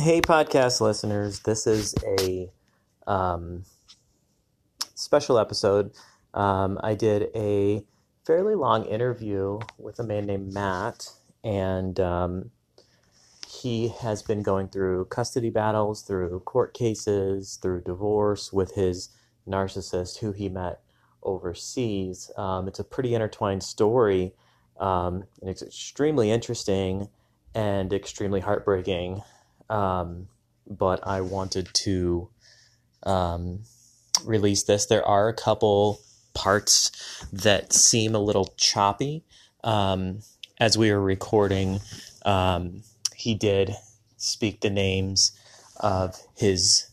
Hey, podcast listeners. This is a um, special episode. Um, I did a fairly long interview with a man named Matt, and um, he has been going through custody battles, through court cases, through divorce with his narcissist who he met overseas. Um, it's a pretty intertwined story, um, and it's extremely interesting and extremely heartbreaking. Um, but I wanted to um, release this. There are a couple parts that seem a little choppy. Um, as we were recording, um, he did speak the names of his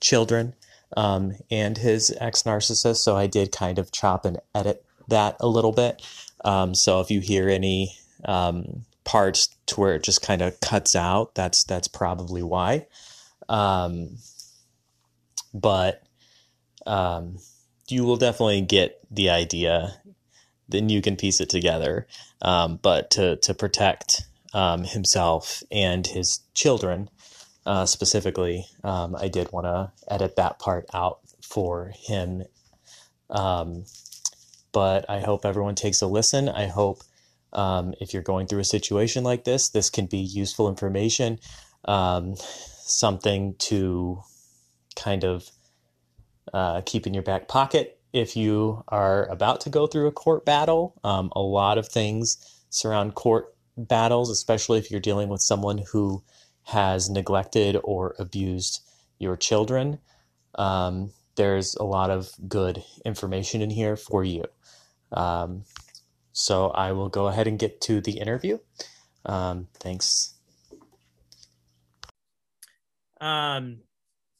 children um, and his ex narcissist. So I did kind of chop and edit that a little bit. Um, so if you hear any um, parts to where it just kind of cuts out, that's that's probably why. Um, but um, you will definitely get the idea. Then you can piece it together. Um, but to to protect um, himself and his children uh, specifically, um, I did want to edit that part out for him. Um, but I hope everyone takes a listen. I hope um, if you're going through a situation like this, this can be useful information, um, something to kind of uh, keep in your back pocket if you are about to go through a court battle. Um, a lot of things surround court battles, especially if you're dealing with someone who has neglected or abused your children. Um, there's a lot of good information in here for you. Um, so I will go ahead and get to the interview. Um, thanks. Um,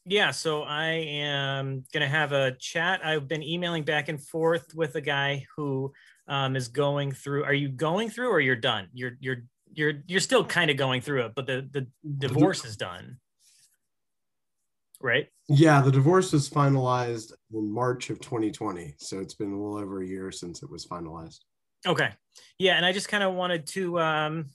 yeah, so I am going to have a chat. I've been emailing back and forth with a guy who um, is going through. Are you going through, or you're done? You're you're you're you're still kind of going through it, but the the divorce is done, right? Yeah, the divorce was finalized in March of 2020, so it's been a little over a year since it was finalized. Okay, yeah, and I just kind of wanted to. Um,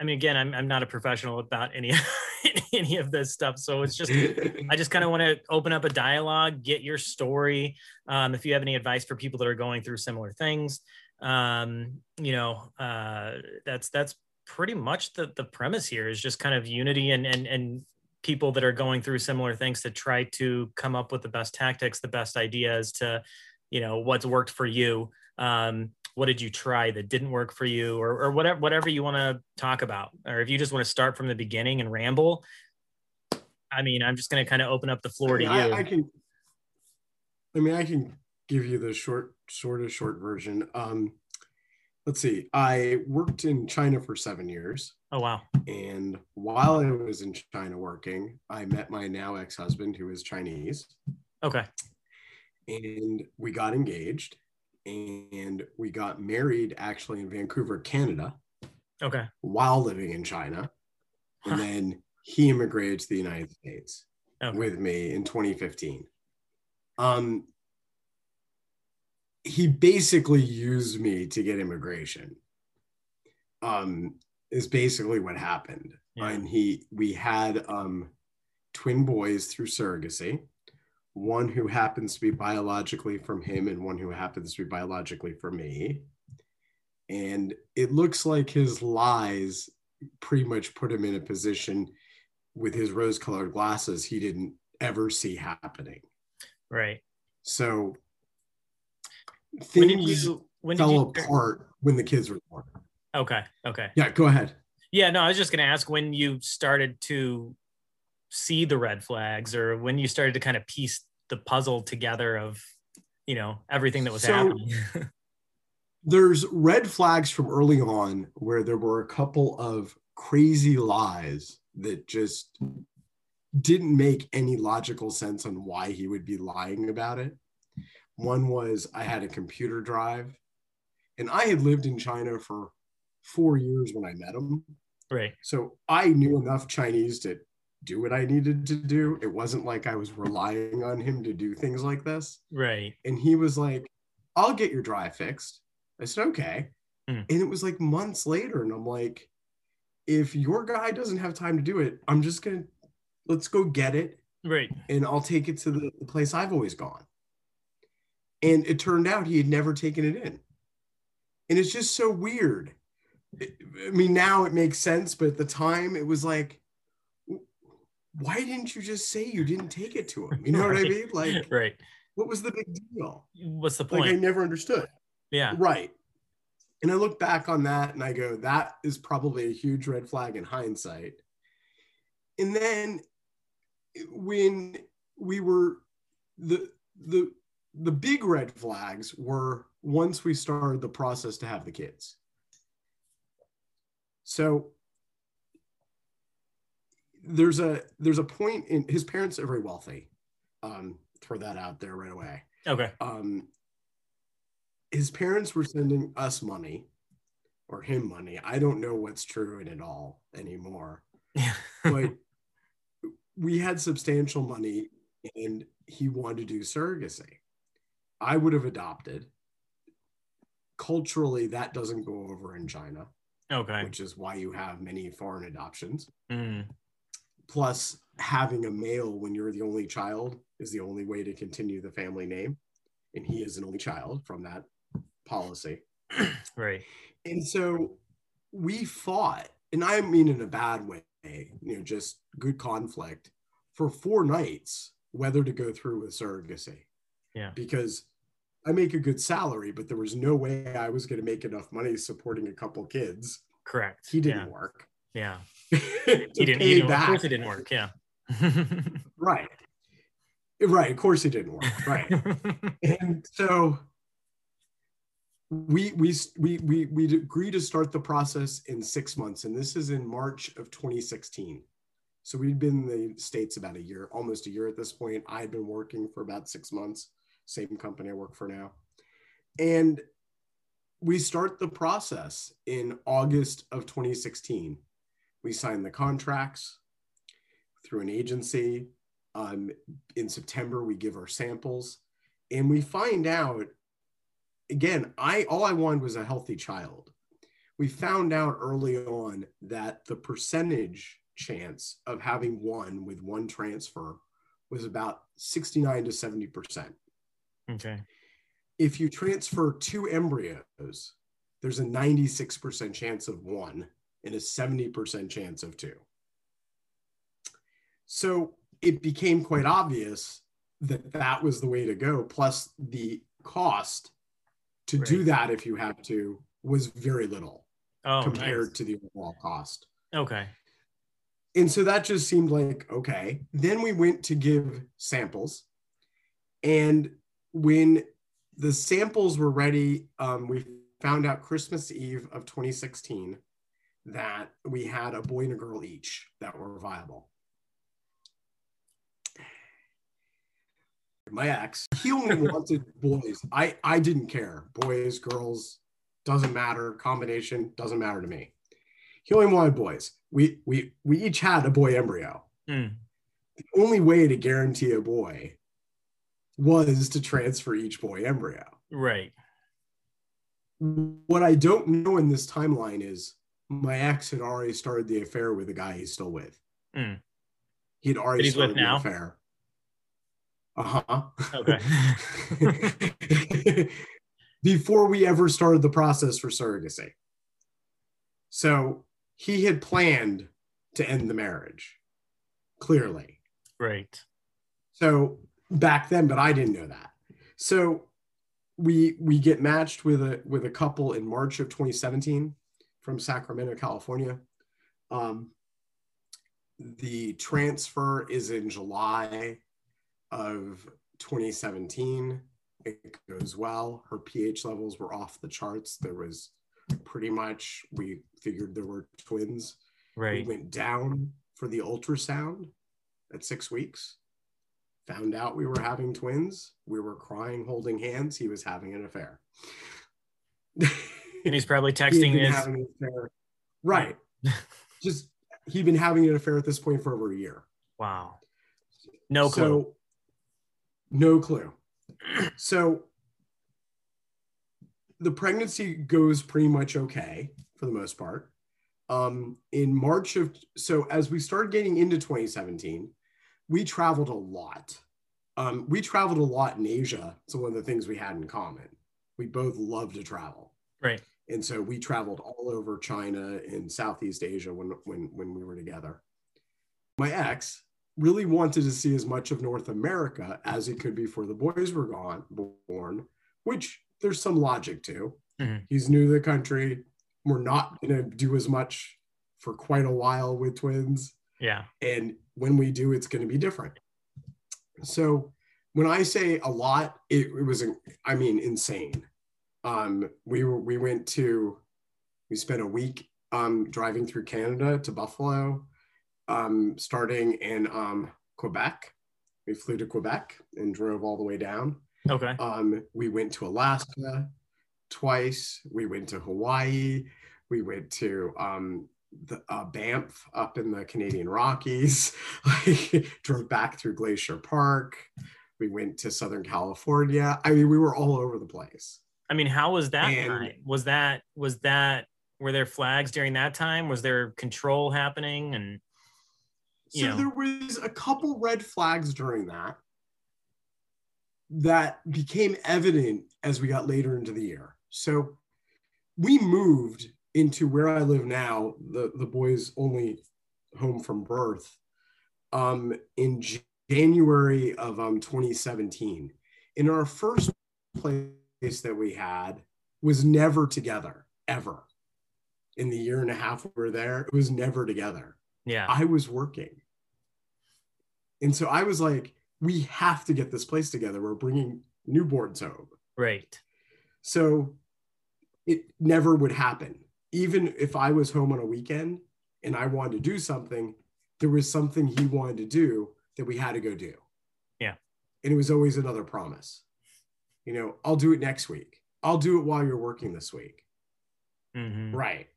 I mean, again, I'm I'm not a professional about any any of this stuff. So it's just, I just kind of want to open up a dialogue, get your story. Um, if you have any advice for people that are going through similar things, um, you know, uh, that's, that's pretty much the, the premise here is just kind of unity and, and, and people that are going through similar things to try to come up with the best tactics, the best ideas to, you know, what's worked for you. Um, what did you try that didn't work for you or, or whatever whatever you want to talk about? Or if you just want to start from the beginning and ramble i mean i'm just going to kind of open up the floor I mean, to you. I, I, can i mean i can give you the short sort of short version. Um let's see. I worked in china for seven years. Oh wow. And while i was in china working i met my now ex-husband who is chinese. Okay. And we got engaged and we got married actually in Vancouver, Canada. Okay. While living in China. And then he immigrated to the United States okay. with me in 2015. Um, he basically used me to get immigration. Um, is basically what happened. Yeah. And he we had um twin boys through surrogacy one who happens to be biologically from him and one who happens to be biologically from me. And it looks like his lies pretty much put him in a position with his rose colored glasses he didn't ever see happening. Right. So things you, fell you, apart when the kids were born. Okay. Okay. Yeah, go ahead. Yeah, no, I was just going to ask when you started to see the red flags or when you started to kind of piece the puzzle together of you know everything that was so, happening. there's red flags from early on where there were a couple of crazy lies that just didn't make any logical sense on why he would be lying about it. One was i had a computer drive and i had lived in china for four years when i met him. Right. So i knew enough chinese to do what I needed to do. It wasn't like I was relying on him to do things like this. Right. And he was like, I'll get your drive fixed. I said, okay. Mm. And it was like months later. And I'm like, if your guy doesn't have time to do it, I'm just gonna let's go get it Right. and I'll take it to the, the place I've always gone. And it turned out he had never taken it in. And it's just so weird. I mean, now it makes sense, but at the time it was like, why didn't you just say you didn't take it to him? You know what I mean? Like, Right. what was the big deal? What's the Like, I never understood. yeah. Right. And I look back on that and I go, that is probably a huge red flag in hindsight. And then when we were the the the big red flags were once we started the process to have the kids. So there's a there's a point in his parents are very wealthy. Um, throw that out there right away Okay. um, his parents were sending us money or him money. I don't know what's true in it all anymore, Yeah. but we had substantial money and he wanted to do surrogacy. I would have adopted. Culturally, that doesn't go over in China, okay. which is why you have many foreign adoptions. Mm. Plus, having a male when you're the only child is the only way to continue the family name. And he is an only child from that policy. Right. And so we fought, and I mean in a bad way, you know, just good conflict for four nights whether to go through with surrogacy. Yeah. Because I make a good salary, but there was no way I was going to make enough money supporting a couple kids. Correct. He didn't Yeah. work. Yeah. He didn't. He didn't of course, it didn't work. Yeah. Right. Right. Of course it didn't work. Right. and so we we we we we agreed to start the process in six months, and this is in March of 2016. So we'd been in the states about a year, almost a year at this point. I'd been working for about six months, same company I work for now, and we start the process in August of 2016. We sign the contracts through an agency. Um, in September, we give our samples and we find out again i all i wanted was a healthy child we found out early on that the percentage chance of having one with one transfer was about 69 to 70 percent okay. if you transfer two embryos there's a 96 percent chance of one and a 70 percent chance of two. So it became quite obvious that that was the way to go. Plus the cost to do that if you have to was very little Oh, compared nice. to the overall cost. Okay. and so that just seemed like okay. Then we went to give samples. And when the samples were ready um, we found out christmas eve of 2016 that we had a boy and a girl each that were viable. My ex he only wanted boys. I i didn't care. Boys girls doesn't matter. Combination doesn't matter to me. He only wanted boys. We we we each had a boy embryo. Mm. the only way to guarantee a boy was to transfer each boy embryo. Right. what i don't know in this timeline is my ex had already started the affair with the guy he's still with Mm. he'd already he's with started the affair uh-huh Okay. before we ever started the process for surrogacy. So he had planned to end the marriage, clearly. Right. So back then, but I didn't know that. So we we get matched with a with a couple in March of 2017 from Sacramento, California. Um, the transfer is in July of 2017. It goes well. Her pH levels were off the charts. There was pretty much we figured there were twins. Right. We went down for the ultrasound at six weeks. Found out we were having twins. We were crying, holding hands. He was having an affair. And he's probably texting been his. having an affair. Right. Just he'd been having an affair at this point for over a year. Wow. No clue. So, no clue. So the pregnancy goes pretty much okay for the most part. um, in March of so as we started getting into 2017, we traveled a lot. Um, we traveled a lot in Asia. So one of the things we had in common, we both love to travel. Right. And so we traveled all over China and Southeast Asia when when when we were together. My ex really wanted to see as much of North America as he could before the boys were gone born, which there's some logic to. Mhm. He's new to the country. We're not going to do as much for quite a while with twins. Yeah. And when we do, it's going to be different. So when I say a lot, it, it was, I mean, insane. Um, we were, we went to, we spent a week um, driving through Canada to Buffalo, um, starting in um, Quebec. We flew to Quebec and drove all the way down. Okay. Um, we went to Alaska twice. We went to Hawaii. We went to um, the uh, Banff up in the Canadian Rockies. Drove back through Glacier Park. We went to Southern California. I mean, we were all over the place. I mean, how was that And- Was that was that were there flags during that time? Was there control happening? And So Yeah. there was a couple red flags during that that became evident as we got later into the year. So we moved into where I live now, the, the boys only home from birth, um, in January of um, 2017. In our first place that we had was never together, ever. In the year and a half we were there, it was never together. yeah, I was working. And so I was like, we have to get this place together. We're bringing newborns home. right. So it never would happen. Even if I was home on a weekend and I wanted to do something, there was something he wanted to do that we had to go do. Yeah. And it was always another promise. You know, I'll do it next week. I'll do it while you're working this week. hmm Right.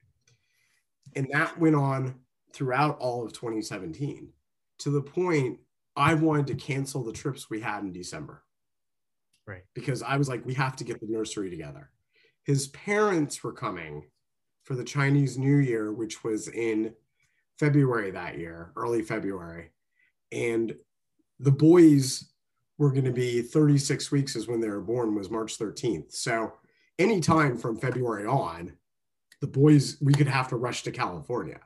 And that went on throughout all of 2017 to the point I wanted to cancel the trips we had in December Right. because I was like, we have to get the nursery together. His parents were coming for the Chinese New Year, which was in February that year, early February. And the boys were going to be 36 weeks, is when they were born, was March 13th. So anytime from February on, the boys, we could have to rush to California.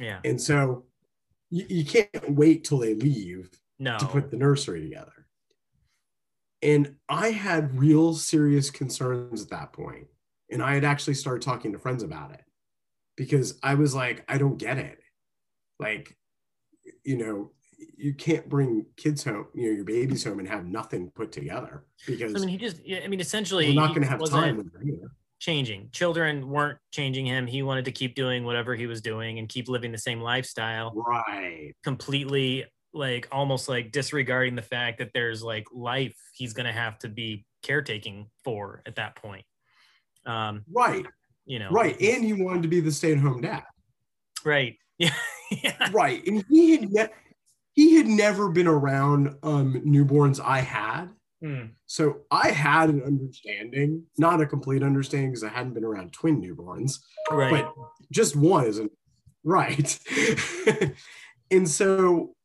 Yeah. And so you, you can't wait till they leave No. to put the nursery together. And I had real serious concerns at that point. And I had actually started talking to friends about it because I was like, I don't get it. Like, you know, you can't bring kids home, you know, your babies home and have nothing put together because I mean, he just. I mean, essentially, we're not going to have time when they're here. changing. Children weren't changing him. He wanted to keep doing whatever he was doing and keep living the same lifestyle. Right. Completely, like almost like disregarding the fact that there's like life he's gonna have to be caretaking for at that point. Um, Right. you know. Right. And he wanted to be the stay at home dad. Right. Yeah. yeah. right and he had ne- he had never been around um newborns i had Hmm. so i had an understanding not a complete understanding because i hadn't been around twin newborns Right. but just one isn't right and so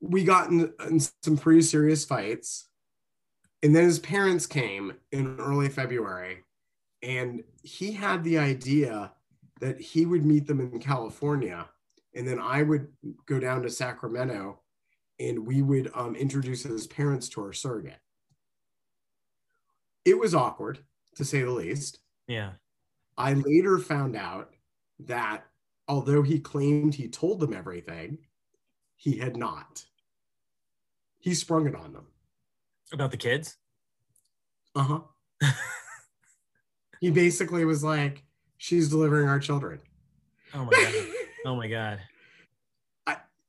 we got in, in some pretty serious fights and then his parents came in early february and he had the idea that he would meet them in california and then i would go down to sacramento and we would um, introduce his parents to our surrogate it was awkward to say the least yeah. I later found out that although he claimed he told them everything, he had not. He sprung it on them. About the kids. Uh huh. he basically was like, she's delivering our children. Oh my god. Oh my god.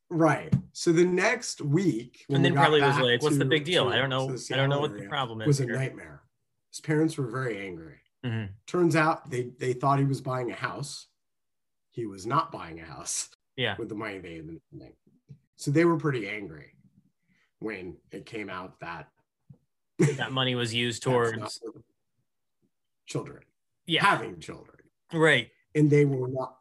right. So the next week, And then probably was like, "What's the big deal? I don't know. I don't know what the problem is." It was a nightmare. His parents were very angry. Mhm. Turns out they, they thought he was buying a house. He was not buying a house. Yeah. with the money they had been spending. So they were pretty angry when it came out that That money was used towards. children Yeah. having children. Right. and they were not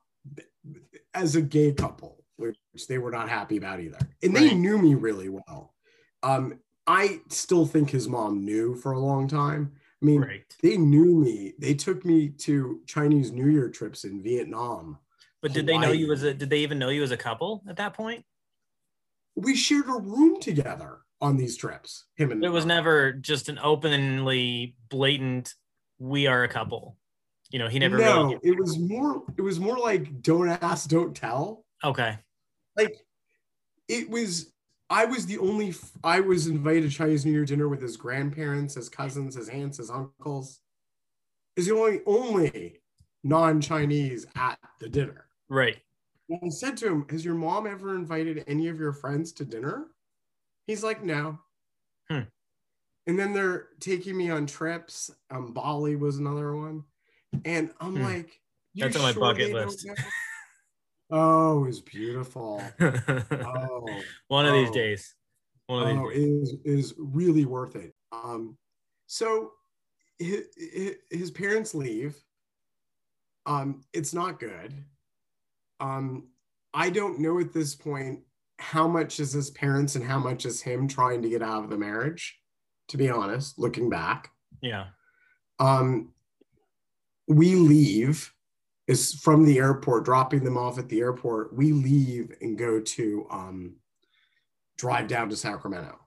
as a gay couple, which they were not happy about either. And they knew me really well. Um, I still think his mom knew for a long time. I mean, Right. they knew me. They took me to Chinese New Year trips in Vietnam. But did they know you as a did they even know you as a couple at that point? We shared a room together on these trips. Him and It was never just an openly blatant we are a couple. You know, he never no, really it was more. It was more like don't ask, don't tell. Okay. Like it was. I was the only. I was invited to Chinese New Year dinner with his grandparents, his cousins, his aunts, his uncles. Is the only only non-Chinese at the dinner. Right. And I said to him, "Has your mom ever invited any of your friends to dinner?" He's like, "No." Hmm. And then they're taking me on trips. Um, Bali was another one, and I'm Hmm. like, That's on my bucket list. oh, it's beautiful. Oh, One of these Oh. days. One of these oh, days. is is really worth it. Um, so his, his parents leave. Um, it's not good. Um, I don't know at this point how much is his parents and how much is him trying to get out of the marriage. To be honest, looking back, Yeah. um, we leave is from the airport, dropping them off at the airport. We leave and go to um, drive down to Sacramento,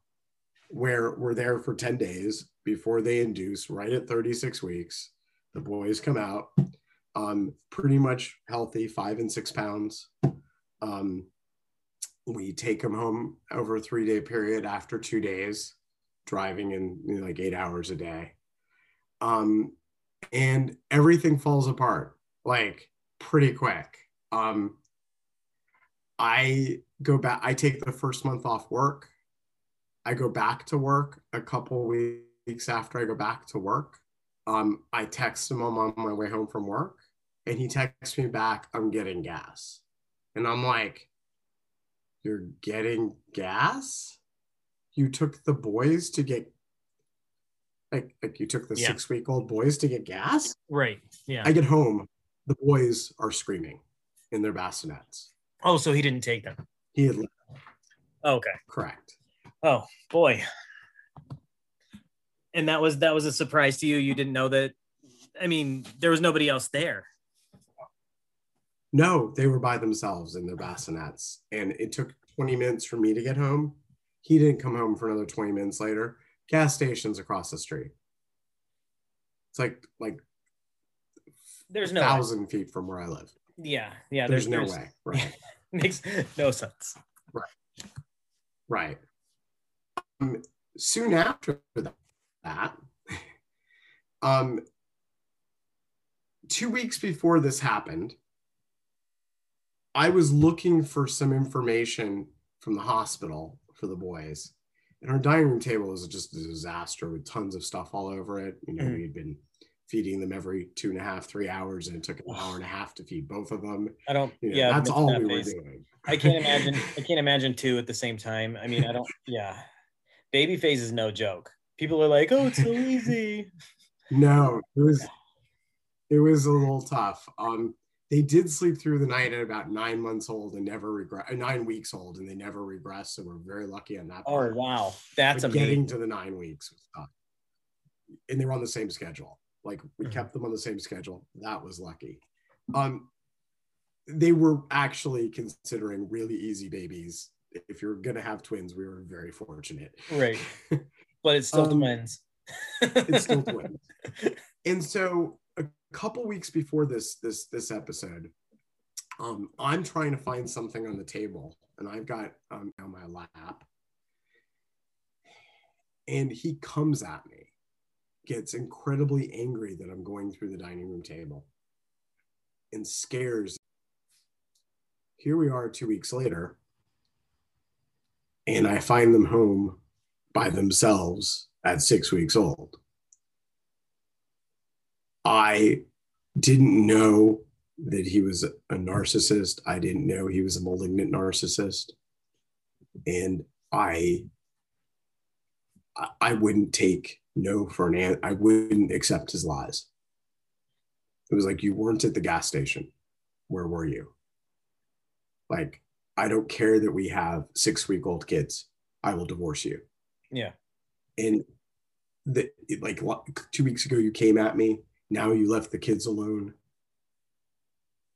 where we're there for 10 days before they induce, right at 36 weeks. The boys come out, um, pretty much healthy, five and six pounds. Um, we take them home over a three day period after two days, driving in you know, like eight hours a day. Um, and everything falls apart like pretty quick. Um, I go back, I take the first month off work. I go back to work a couple weeks after I go back to work. Um, I text him I'm on my way home from work, and he texts me back, I'm getting gas. And I'm like, You're getting gas? You took the boys to get like like you took the Yeah. six week old boys to get gas? Right. Yeah. I get home, the boys are screaming in their bassinets. oh, so he didn't take them. He had left, oh, Okay. correct. Oh boy. And that was that was a surprise to you. You didn't know that. I mean, there was nobody else there. No, they were by themselves in their bassinets. And it took 20 minutes for me to get home. He didn't come home for another 20 minutes later. Gas stations across the street. It's like like There's no way. thousand feet from where I live. Yeah. Yeah. There's, no way. Right. Makes no sense. Right. Right. Um, soon after that, um, two weeks before this happened, I was looking for some information from the hospital for the boys. And our dining room table is just a disaster with tons of stuff all over it. You know, Mhm. we had been feeding them every two and a half, three hours, and it took an hour and a half to feed both of them. I don't. You know, yeah. that's all that we were doing. I can't imagine. I can't imagine two at the same time. I mean, I don't. Yeah, baby phase is no joke. People are like, "Oh, it's so easy." No, it was it was a little tough. Um, they did sleep through the night at about nine months old and never regret nine weeks old, and they never regressed. So we're very lucky on that. Oh part. wow, that's But amazing. getting to the nine weeks was tough. and they were on the same schedule. Like we Mhm. kept them on the same schedule. That was lucky. Um, they were actually considering really easy babies. If you're gonna have twins, we were very fortunate. Right, but it's still Um, twins. it's still twins. And so a couple weeks before this this this episode, um, I'm trying to find something on the table, and I've got um, on my lap, and he comes at me, gets incredibly angry that I'm going through the dining room table, and scares. Here we are two weeks later, and I find them home by themselves at six weeks old. I didn't know that he was a narcissist. I didn't know he was a malignant narcissist. And I I- wouldn't take no for an an I wouldn't accept his lies. It was like you weren't at the gas station. where were you? Like, I don't care that we have six week old kids. I will divorce you. Yeah. And the, like two weeks ago, you came at me. Now you left the kids alone.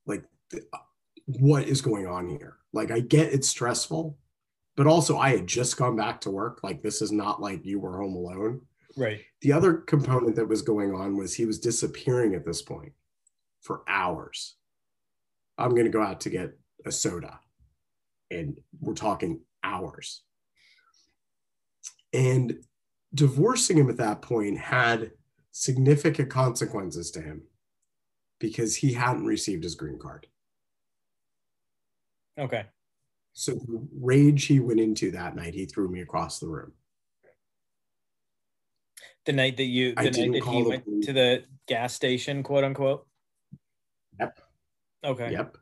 Like, uh, what is going on here? Like, I get it's stressful, but also I had just gone back to work. Like, this is not like you were home alone. Right. The other component that was going on was he was disappearing at this point for hours. I'm going to go out to get a soda. And we're talking hours. And divorcing him at that point had significant consequences to him because he hadn't received his green card. Okay. So the rage he went into that night, he threw me across the room. The night that you, the night that he went police. to the gas station, quote unquote. Yep. Okay. Yep.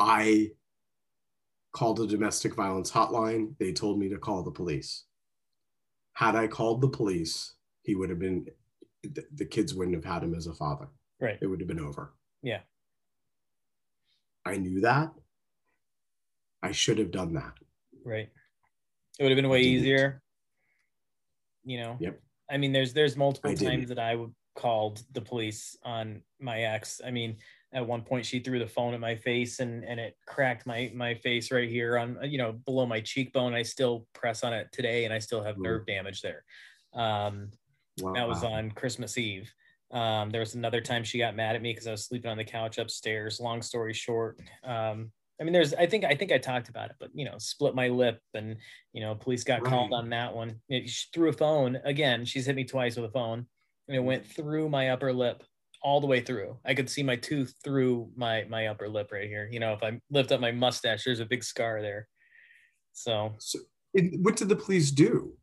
I called a domestic violence hotline. They told me to call the police. Had I called the police, he would have been, the, the kids wouldn't have had him as a father. Right. It would have been over. Yeah. I knew that. I should have done that. Right. It would have been way easier. You know. Yep. I mean, there's there's multiple times that I would called the police on my ex. I mean, at one point she threw the phone at my face and and it cracked my my face right here on you know below my cheekbone. I still press on it today and i still have nerve damage there. Um wow. that was on christmas eve. Um there was another time she got mad at me because i was sleeping on the couch upstairs. Long story short um i mean there's i think i think i talked about it but you know split my lip and you know police got right. called on that one. It, she threw a phone. Again she's hit me twice with a phone and it went through my upper lip all the way through. I could see my tooth through my my upper lip right here. You know, if I lift up my mustache, there's a big scar there. So, so what did the police do?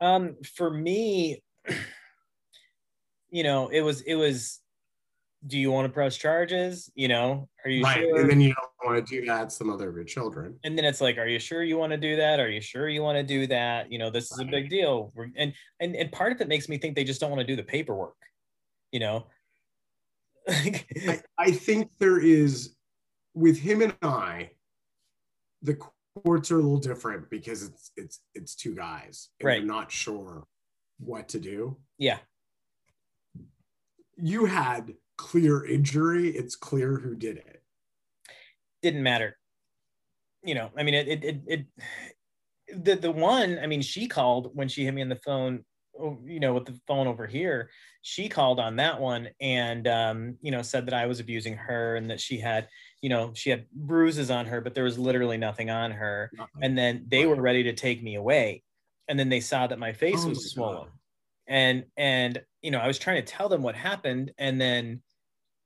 Um, for me, you know, it was it was. Do you want to press charges? You know, are you right? Sure? And then you don't want to do that some other of your children. And then it's like, are you sure you want to do that? Are you sure you want to do that? You know, this is a big deal. And and and part of it makes me think they just don't want to do the paperwork. You know, I, I think there is with him and I, the courts are a little different because it's it's it's two guys and right. they're not sure what to do. Yeah. You had clear injury. It's clear who did it. Didn't matter. You know, I mean, it, it, it, it the, the one, I mean, she called when she hit me on the phone you know, with the phone over here, she called on that one and, um, you know, said that I was abusing her and that she had, you know, she had bruises on her, but there was literally nothing on her. And then they were ready to take me away. And then they saw that my face oh was my swollen. God. And, and, you know, I was trying to tell them what happened. And then,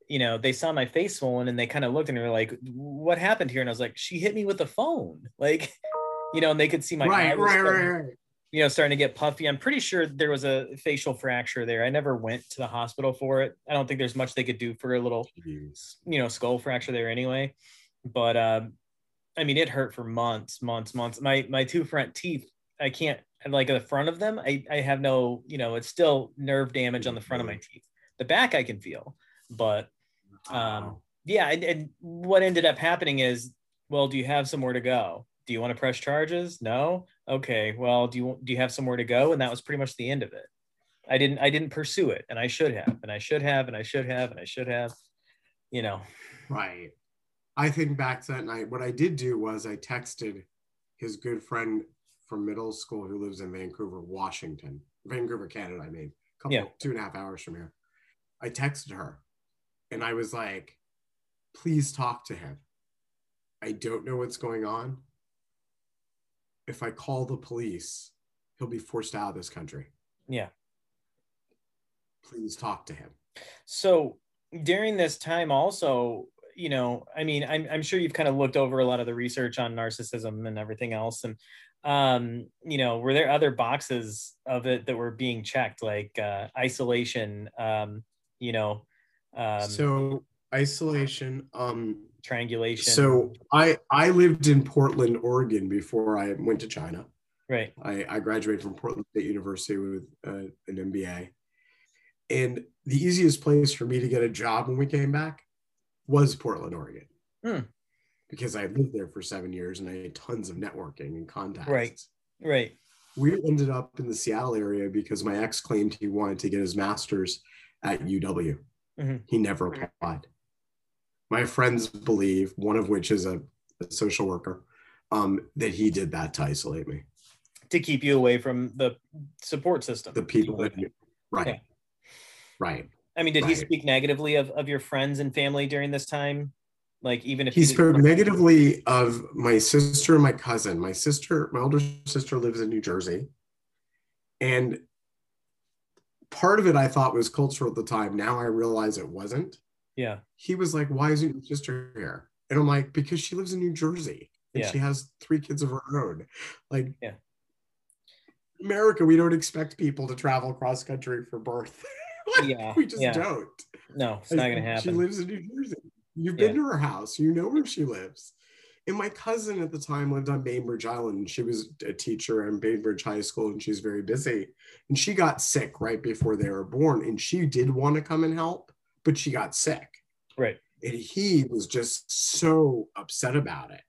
you know, they saw my face swollen and they kind of looked and were like, what happened here? And I was like, she hit me with a phone. Like, you know, and they could see my right, right, right, right you know, starting to get puffy. I'm pretty sure there was a facial fracture there. I never went to the hospital for it. I don't think there's much they could do for a little, Jeez. you know, skull fracture there anyway. But um, I mean, it hurt for months, months, months. My my two front teeth, I can't like the front of them. I I have no, you know, it's still nerve damage on the front of my teeth. The back I can feel, but um, yeah. And, and what ended up happening is, well, do you have somewhere to go? do you want to press charges? No. Okay. Well, do you do you have somewhere to go? And that was pretty much the end of it. I didn't I didn't pursue it, and I should have, and I should have, and I should have, and I should have. You know. Right. I think back to that night. What I did do was I texted his good friend from middle school who lives in Vancouver, Washington, Vancouver, Canada. I mean, a couple yeah. two and a half hours from here. I texted her, and I was like, "Please talk to him. I don't know what's going on if I call the police, he'll be forced out of this country. Yeah. Please talk to him. So during this time, also, you know, I mean, I'm, I'm sure you've kind of looked over a lot of the research on narcissism and everything else. And, um, you know, were there other boxes of it that were being checked, like uh, isolation, um, you know? Um, so isolation, um, triangulation? So I I lived in Portland, Oregon before I went to China. Right. I, I graduated from Portland State University with uh, an MBA, and the easiest place for me to get a job when we came back was Portland, Oregon. Hmm. Because I lived there for seven years and I had tons of networking and contacts. Right. Right. We ended up in the Seattle area because my ex claimed he wanted to get his master's at UW. Mhm. He never applied. My friends believe, one of which is a, a social worker, um, that he did that to isolate me. To keep you away from the support system. The people that, you, right, Okay. right. I mean, did he speak negatively of, of your friends and family during this time? Like even if He didn't- spoke negatively of my sister and my cousin. My sister, my older sister lives in New Jersey. And part of it I thought was cultural at the time. Now I realize it wasn't. Yeah. He was like, Why isn't your sister here? And I'm like, Because she lives in New Jersey and Yeah. she has three kids of her own. Like, Yeah. America, we don't expect people to travel cross country for birth. Like, Yeah, we just yeah. don't. No, it's not gonna happen. She lives in New Jersey. You've been to her house. You know where she lives. And my cousin at the time lived on Bainbridge Island. She was a teacher in Bainbridge High School and she's very busy. And she got sick right before they were born. And she did want to come and help, but she got sick. Right. And he was just so upset about it.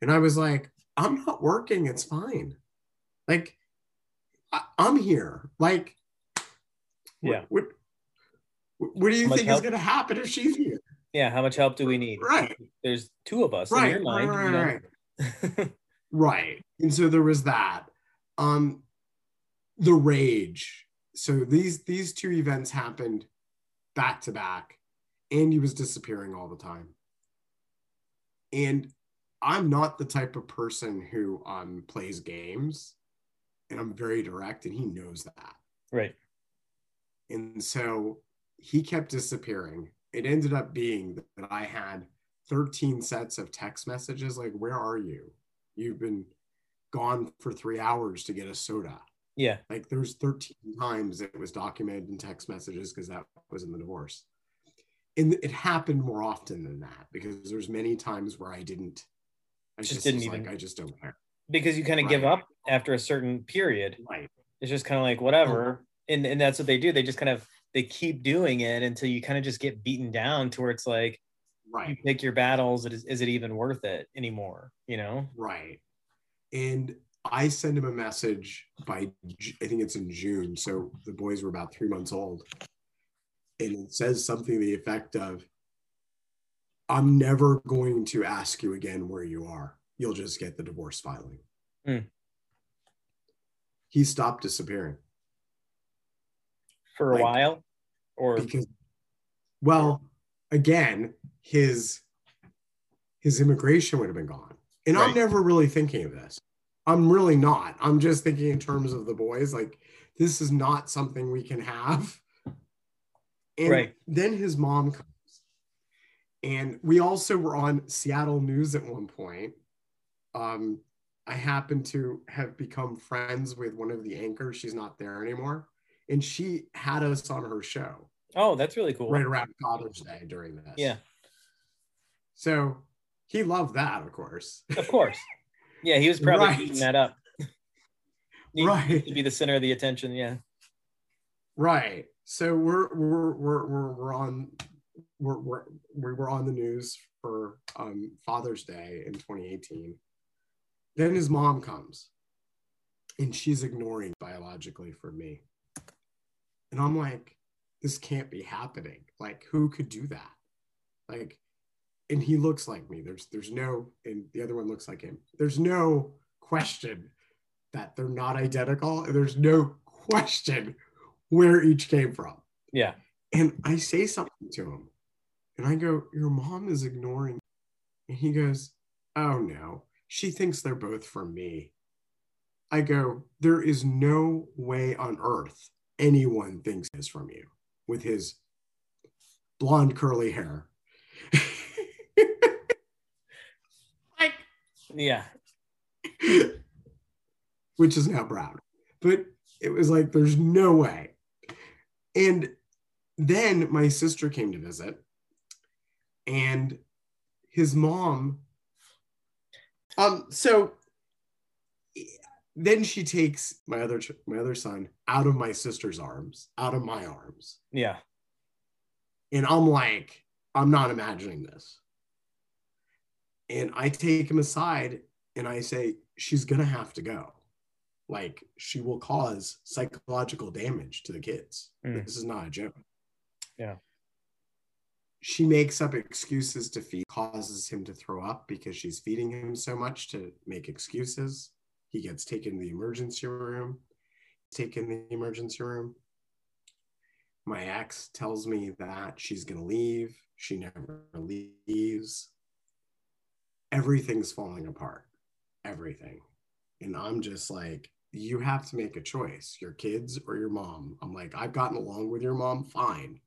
And I was like, I'm not working. It's fine. Like, I, I'm here. Like, what- Yeah. What, what, do you think is going to happen if she's here? Yeah. How much help do we need? Right. There's two of us in Right, your right, right, you know? right. Right. And so there was that. Um the rage. So these these two events happened back to back. and he was disappearing all the time. And I'm not the type of person who um plays games. And I'm very direct and he knows that. right. And so he kept disappearing. It ended up being that I had 13 sets of text messages like, Where are you? You've been gone for three hours to get a soda. Yeah. Like, there's 13 times it was documented in text messages because that was in the divorce. And it happened more often than that because there's many times where I didn't, I Just just, didn't even- like, I just don't care. Because you kind of give up after a certain period. Right. It's just kind of like whatever. Mm-hmm. And and that's what they do. They just kind of they keep doing it until you kind of just get beaten down to where it's like you Right. pick your battles. Is, is it even worth it anymore? You know? Right. And I send him a message by, I think it's in June. So the boys were about three months old. And it says something to the effect of, I'm never going to ask you again where you are. You'll just get the divorce filing. Hmm. He stopped disappearing For a Like- while? Or because, well, again, his his immigration would have been gone. And I'm never really thinking of this. I'm really not. I'm just thinking in terms of the boys. Like, this is not something we can have. And Right. then his mom comes. And we also were on Seattle News at one point. Um, I happen to have become friends with one of the anchors. She's not there anymore. And she had us on her show oh, that's really cool. right around Father's Day during this. Yeah, So he loved that, of course. of course. Yeah, he was probably Right. that up. Right. to be the center of the attention. Yeah. Right. So we're we're we're we're, we're on we're, we're we were on the news for um, Father's Day in 2018. Then his mom comes, and she's ignoring biologically for me, and I'm like, this can't be happening. Like, who could do that? Like, and he looks like me. There's there's no, and the other one looks like him. There's no question that they're not identical, there's no question where each came from. Yeah. And I say something to him, and I go, Your mom is ignoring. And he goes, Oh no, she thinks they're both from me. I go, There is no way on earth anyone thinks this from you with his blonde curly hair. like, Yeah. which is now brown. But it was like, there's no way. And then my sister came to visit, and his mom. Um, so then she takes my other my other son out of my sister's arms, out of my arms, Yeah. and I'm like, I'm not imagining this. And I take him aside and I say, she's going to have to go. Like, she will cause psychological damage to the kids. Mm. This is not a joke. Yeah. She makes up excuses to feed, causes him to throw up because she's feeding him so much to make excuses. He gets taken to the emergency room, taken to the emergency room. My ex tells me that she's going to leave. She never leaves. Everything's falling apart. Everything. And I'm just like, you have to make a choice your kids or your mom. I'm like, I've gotten along with your mom fine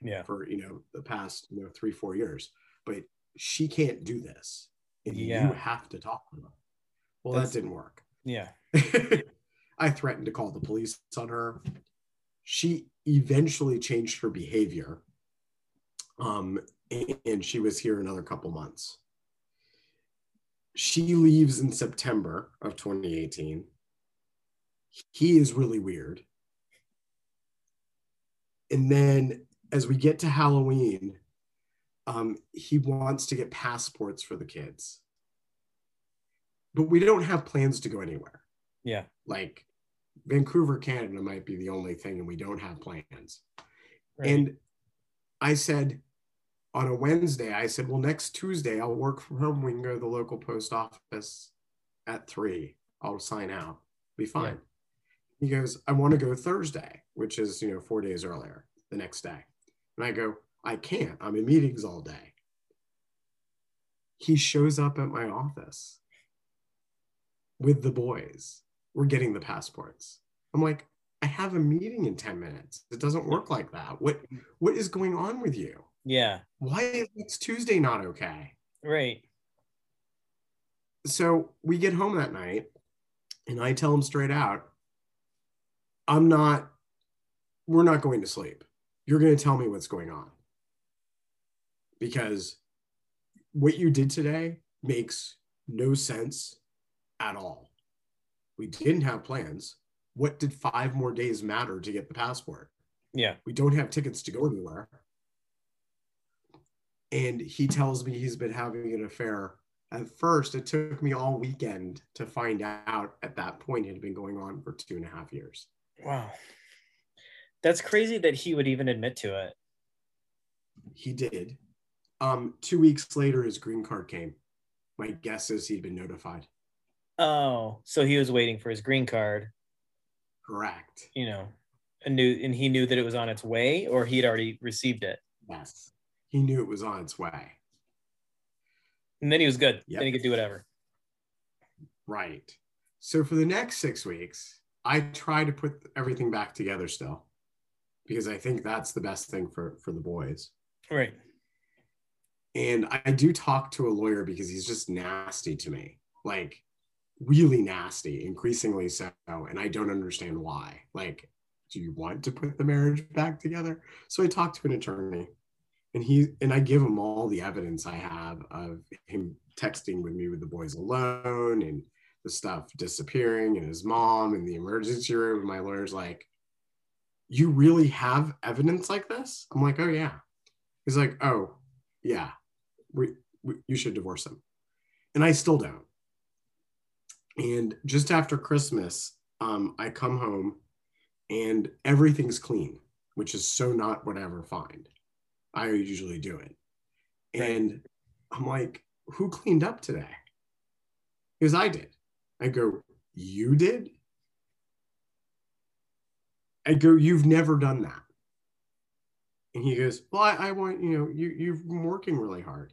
Yeah. for, you know, the past, you know, three, four years, but she can't do this. And Yeah. you have to talk to her. Well, that didn't work. yeah. I threatened to call the police on her. She eventually changed her behavior. Um, and she was here another couple months. She leaves in September of 2018. He is really weird. And then as we get to Halloween, um, he wants to get passports for the kids. But we don't have plans to go anywhere Yeah. like Vancouver, Canada might be the only thing, and we don't have plans. Right. And I said on a Wednesday, I said, Well, next Tuesday, I'll work from home. We can go to the local post office at three. I'll sign out. Be fine. He goes, I want to go Thursday, which is, you know, four days earlier, the next day. And I go, I can't. I'm in meetings all day. He shows up at my office with the boys. We're getting the passports. I'm like, I have a meeting in 10 minutes. It doesn't work like that. What what is going on with you? Yeah. Why is next Tuesday not okay? Right. So we get home that night and I tell him straight out, I'm not, we're not going to sleep. You're going to tell me what's going on. Because what you did today makes no sense at all. We didn't have plans. What did five more days matter to get the passport? Yeah. We don't have tickets to go anywhere. And he tells me he's been having an affair. At first, it took me all weekend to find out at that point it had been going on for two and a half years. Wow. That's crazy that he would even admit to it. He did. Um, two weeks later, his green card came. My guess is he'd been notified. Oh, so he was waiting for his green card, Correct. you know, and knew and he knew that it was on its way or he'd already received it. Yes. He knew it was on its way. And then he was good. Yep. Then he could do whatever. Right. So for the next six weeks, I try to put everything back together still because I think that's the best thing for, for the boys. Right. And I do talk to a lawyer because he's just nasty to me, like really nasty, increasingly so. And I don't understand why. Like, do you want to put the marriage back together? So I talk to an attorney and he and I give him all the evidence I have of him texting with me with the boys alone and the stuff disappearing and his mom in the emergency room. And my lawyer's like, You really have evidence like this? I'm like, Oh, yeah. He's like, Oh, yeah, we, we, you should divorce him. And I still don't. And just after Christmas, um, I come home and everything's clean, which is so not what I ever find. I usually do it. Right. And I'm like, who cleaned up today? Because I did. I go, you did? I go, you've never done that. And he goes, well, I, I want, you know, you, you've been working really hard.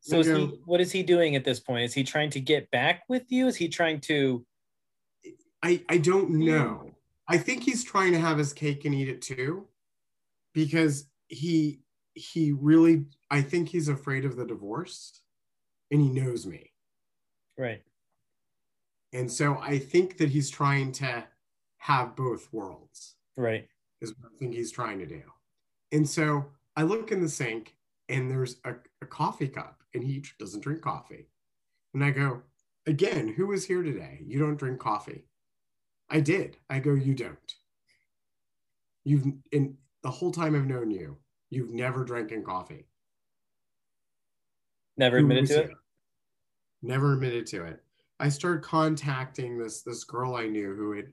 So is he, what is he doing at this point? Is he trying to get back with you? Is he trying to I, I don't hmm. know. I think he's trying to have his cake and eat it too, because he he really I think he's afraid of the divorce, and he knows me, right? and so I think that he's trying to have both worlds. Right. Is what I think he's trying to do, and so I look in the sink and there's a, a coffee cup, and he doesn't drink coffee, and I go again. Who is here today? You don't drink coffee. I did. I go, you don't. You've in the whole time I've known you, you've never drank in coffee. Never admitted to it. he? Never admitted to it. I started contacting this this girl I knew who had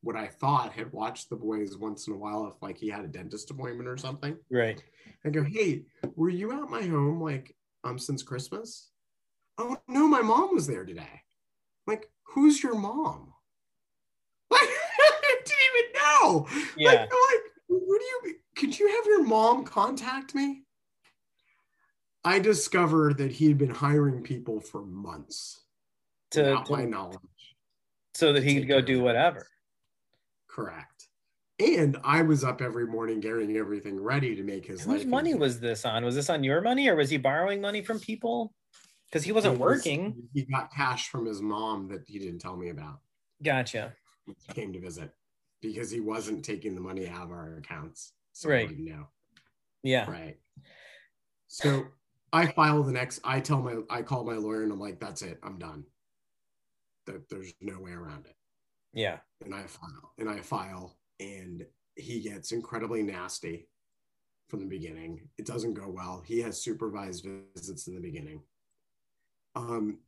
what I thought had watched the boys once in a while if like he had a dentist appointment or something. Right. I go, hey, were you at my home like um since Christmas? Oh no, my mom was there today. like, who's your mom? Like, I didn't even know. Yeah. Like, do you could you have your mom contact me? I discovered that he had been hiring people for months To, without my knowledge. so that he could go do whatever. Correct. And I was up every morning getting everything ready to make his Whose life money easier. was this on? Was this on your money or was he borrowing money from people? Because he wasn't was- working. He got cash from his mom that he didn't tell me about. Gotcha. he came to visit because he wasn't taking the money out of our accounts. So Right. Know. Yeah. Right. So I file the next, I tell my, I call my lawyer and I'm like, that's it. I'm done. That there's no way around it. Yeah. And I file and I file and he gets incredibly nasty from the beginning. It doesn't go well. He has supervised visits in the beginning. Um,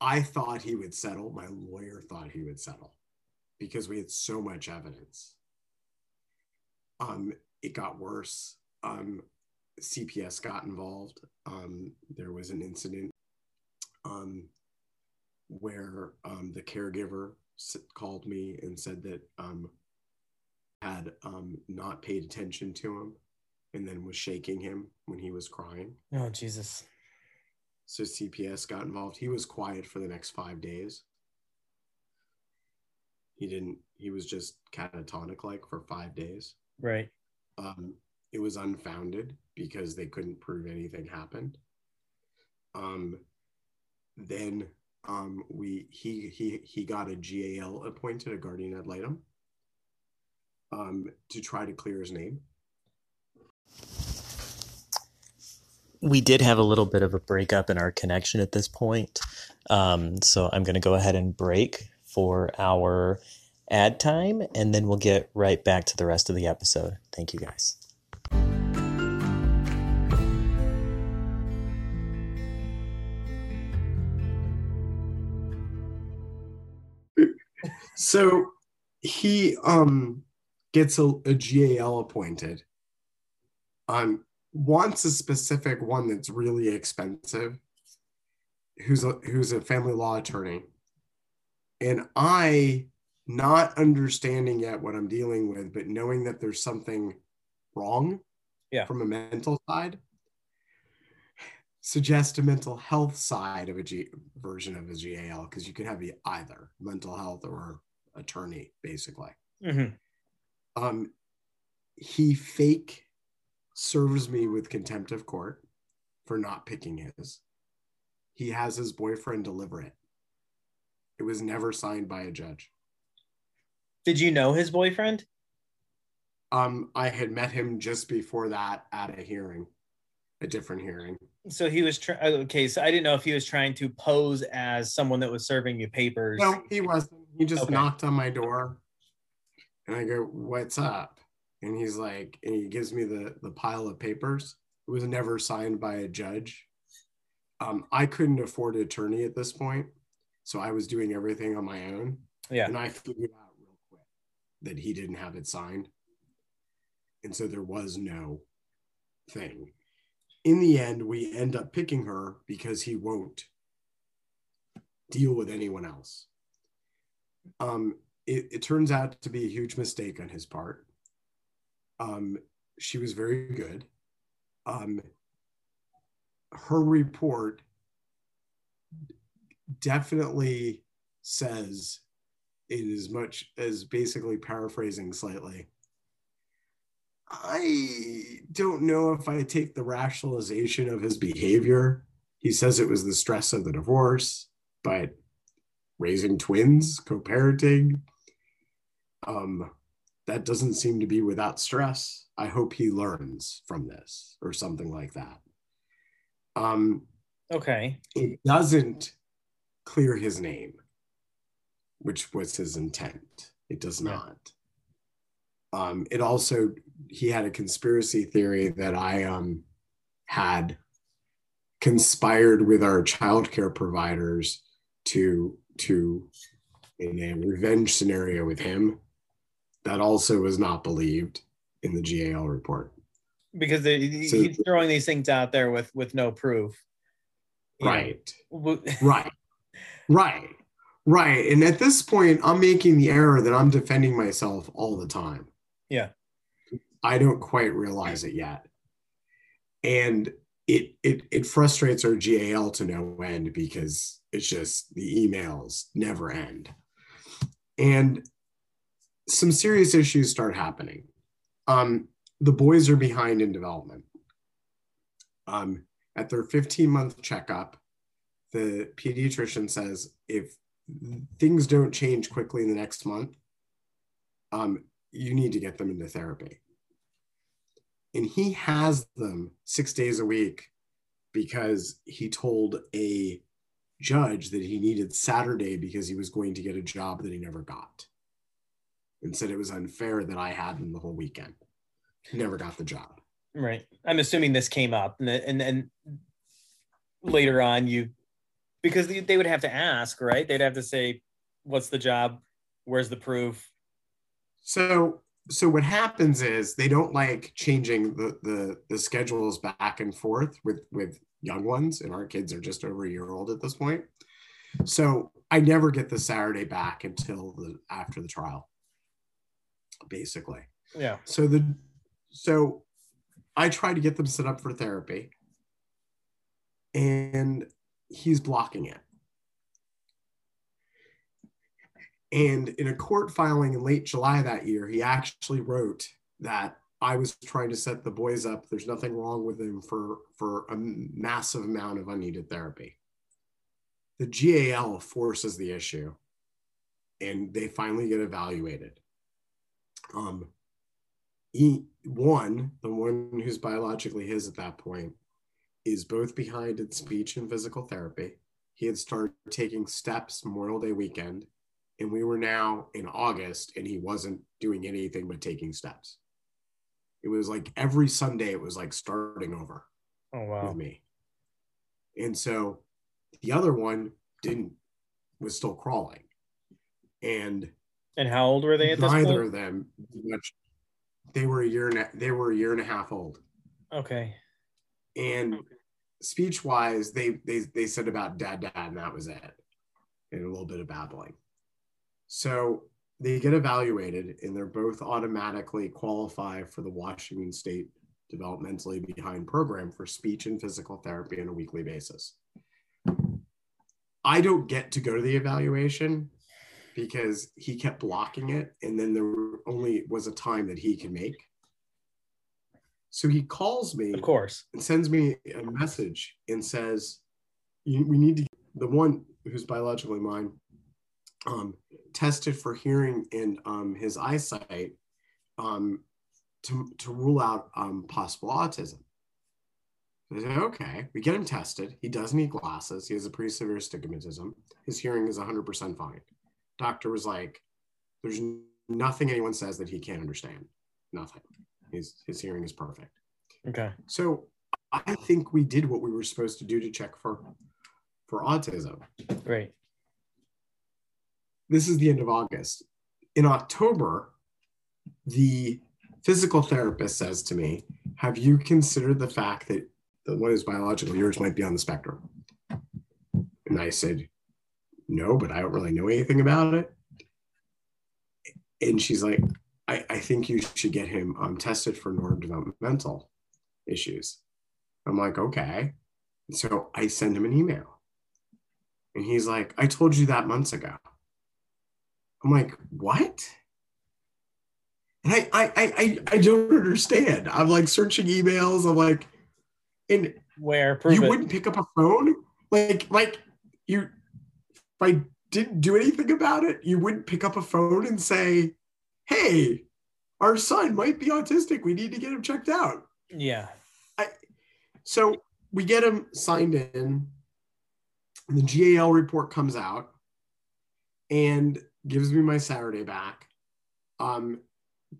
I thought he would settle. My lawyer thought he would settle because we had so much evidence. Um, it got worse. Um, CPS got involved. Um, there was an incident um, where um, the caregiver s- called me and said that um, had um, not paid attention to him and then was shaking him when he was crying. Oh Jesus. So CPS got involved. He was quiet for the next five days. He didn't, he was just catatonic like for five days. Right. Um, it was unfounded because they couldn't prove anything happened. Um, then um, we he he he got a GAL appointed, a guardian ad litem, um, to try to clear his name. we did have a little bit of a breakup in our connection at this point. Um, so I'm going to go ahead and break for our ad time, and then we'll get right back to the rest of the episode. Thank you guys. So he um gets a, a GAL appointed. Um wants a specific one that's really expensive. Who's a who's a family law attorney. And I not understanding yet what I'm dealing with, but knowing that there's something wrong Yeah. from a mental side, suggest a mental health side of a G version of a GAL because you can have either mental health or attorney, basically. hmm Um, he fake serves me with contempt of court for not picking his. He has his boyfriend deliver it. It was never signed by a judge. Did you know his boyfriend? Um, I had met him just before that at a hearing, a different hearing. So he was trying. Okay, so I didn't know if he was trying to pose as someone that was serving you papers. No, he wasn't. He just Okay. knocked on my door, and I go, "What's up?" And he's like, and he gives me the the pile of papers. It was never signed by a judge. Um, I couldn't afford an attorney at this point, so I was doing everything on my own. Yeah. And I figured out real quick that he didn't have it signed. And so there was no thing. In the end, we end up picking her because he won't deal with anyone else. Um, it, it turns out to be a huge mistake on his part. Um, she was very good. Um, her report definitely says in as much as basically paraphrasing slightly. I don't know if I take the rationalization of his behavior. He says it was the stress of the divorce, but raising twins, co parenting, um, that doesn't seem to be without stress. I hope he learns from this or something like that. Um, Okay. it doesn't clear his name, which was his intent. It does not. Um, it also he had a conspiracy theory that I um had conspired with our childcare providers to to in a revenge scenario with him. That also was not believed in the GAL report. Because they, So- he's throwing these things out there with with no proof. You know, Right. w- Right. Right. Right. And at this point, I'm making the error that I'm defending myself all the time. Yeah. I don't quite realize it yet. And it it it frustrates our GAL to no end because it's just the emails never end. And some serious issues start happening. Um, the boys are behind in development. Um, at their 15 month checkup, the pediatrician says if things don't change quickly in the next month, um, you need to get them into therapy. And he has them six days a week because he told a judge that he needed Saturday because he was going to get a job that he never got. And said it was unfair that I had them the whole weekend. He never got the job. Right. I'm assuming this came up and and and later on you because they, they would have to ask, right? They'd have to say, what's the job? Where's the proof? So so what happens is they don't like changing the the the schedules back and forth with with young ones and our kids are just over a year old at this point. So I never get the Saturday back until the after the trial basically. Yeah. So the so I try to get them set up for therapy and he's blocking it. And in a court filing in late July that year, he actually wrote that I was trying to set the boys up. There's nothing wrong with them for, for a massive amount of unneeded therapy. The GAL forces the issue and they finally get evaluated. Um, he, one, the one who's biologically his at that point, is both behind in speech and physical therapy. He had started taking steps Memorial Day weekend, and we were now in August, and he wasn't doing anything but taking steps. It was like every Sunday, it was like starting over Oh wow! with me. And so the other one didn't, was still crawling. And And how old were they at this neither point? of them much they were a year and a, they were a year and a half old Okay. And speech wise they, they they said about dad dad and that was it. And a little bit of babbling. So they get evaluated and they're both automatically qualify for the washington state developmentally behind program for speech and physical therapy on a weekly basis. I don't get to go to the evaluation because he kept blocking it. And then there only was a time that he can make so he calls me Of course. and sends me a message and says, "We need to the one who's biologically mine, um, tested for hearing and um, his eyesight, um, to to rule out um, possible autism." I said, "Okay." We get him tested. He doesn't need glasses. He has a pretty severe stigmatism. His hearing is 100% fine. Doctor was like, "There's nothing anyone says that he can't understand. Nothing. His his hearing is perfect." Okay. So I think we did what we were supposed to do to check for for autism. Right. This is the end of August. In October, the physical therapist says to me, "Have you considered the fact that the one is biological, yours might be on the spectrum?" And I said, "No, but I don't really know anything about it." And she's like, "I, I think you should get him um, tested for neurodevelopmental issues." I'm like, "Okay." So I send him an email. And he's like, I told you that months ago. I'm like, what? And I I I I, don't understand. I'm like searching emails. I'm like, and Where? Prove you it. wouldn't pick up a phone? Like, like you if I didn't do anything about it, you wouldn't pick up a phone and say, Hey, our son might be autistic. We need to get him checked out. Yeah. I, So we get him signed in. The GAL report comes out and gives me my Saturday back. Um,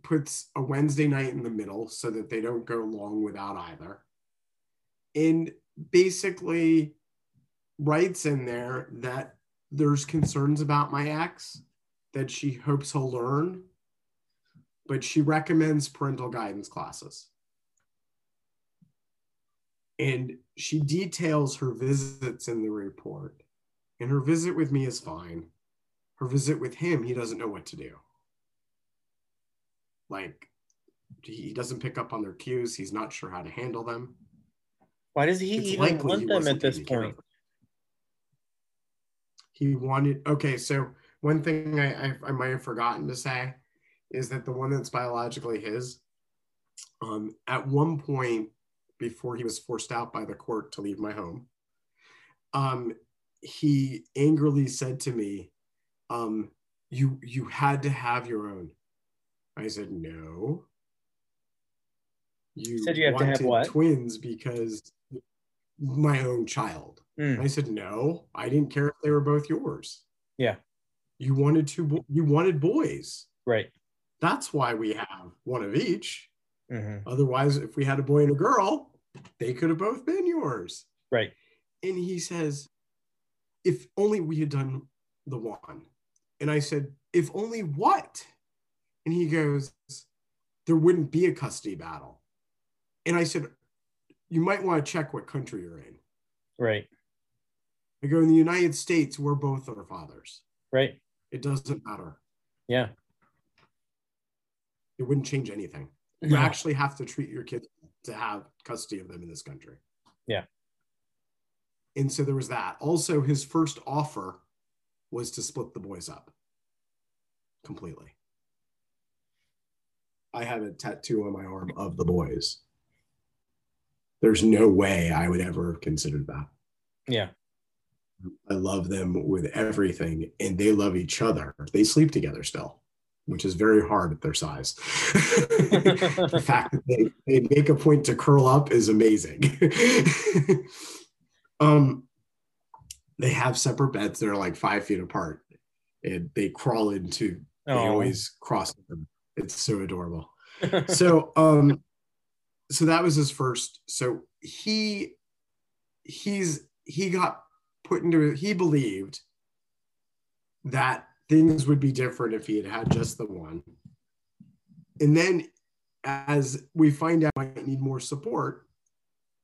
puts a Wednesday night in the middle so that they don't go long without either. And basically writes in there that there's concerns about my ex that she hopes he'll learn, but she recommends parental guidance classes. And she details her visits in the report. And her visit with me is fine. Her visit with him, he doesn't know what to do. Like, he doesn't pick up on their cues. He's not sure how to handle them. Why does he It's even want he them at this point? He wanted, okay, so one thing I, I, I might have forgotten to say is that the one that's biologically his, um, at one point before he was forced out by the court to leave my home, um, he angrily said to me, um, you, you had to have your own. I said, no. You Said you have to have wanted what? twins because my own child. Hmm. I said, no, I didn't care if they were both yours. Yeah. You wanted two, bo- you wanted boys. Right. That's why we have one of each. hmm Otherwise, if we had a boy and a girl, they could have both been yours. Right. And he says, if only we had done the one. And I said, if only what? And he goes, there wouldn't be a custody battle. And I said, you might want to check what country you're in. Right. I go, in the United States, we're both our fathers. Right. It doesn't matter. Yeah. It wouldn't change anything. You actually have to treat your kids to have custody of them in this country. Yeah. And so there was that. Also, his first offer was to split the boys up completely. I have a tattoo on my arm of the boys. There's no way I would ever have considered that. Yeah. I love them with everything, and they love each other. They sleep together still, which is very hard at their size. the fact that they, they make a point to curl up is amazing. um, they have separate beds that are like five feet apart, and they crawl into. They Oh. always cross them. It's so adorable so um so that was his first so he he's he got put into he believed that things would be different if he had had just the one and then as we find out might need more support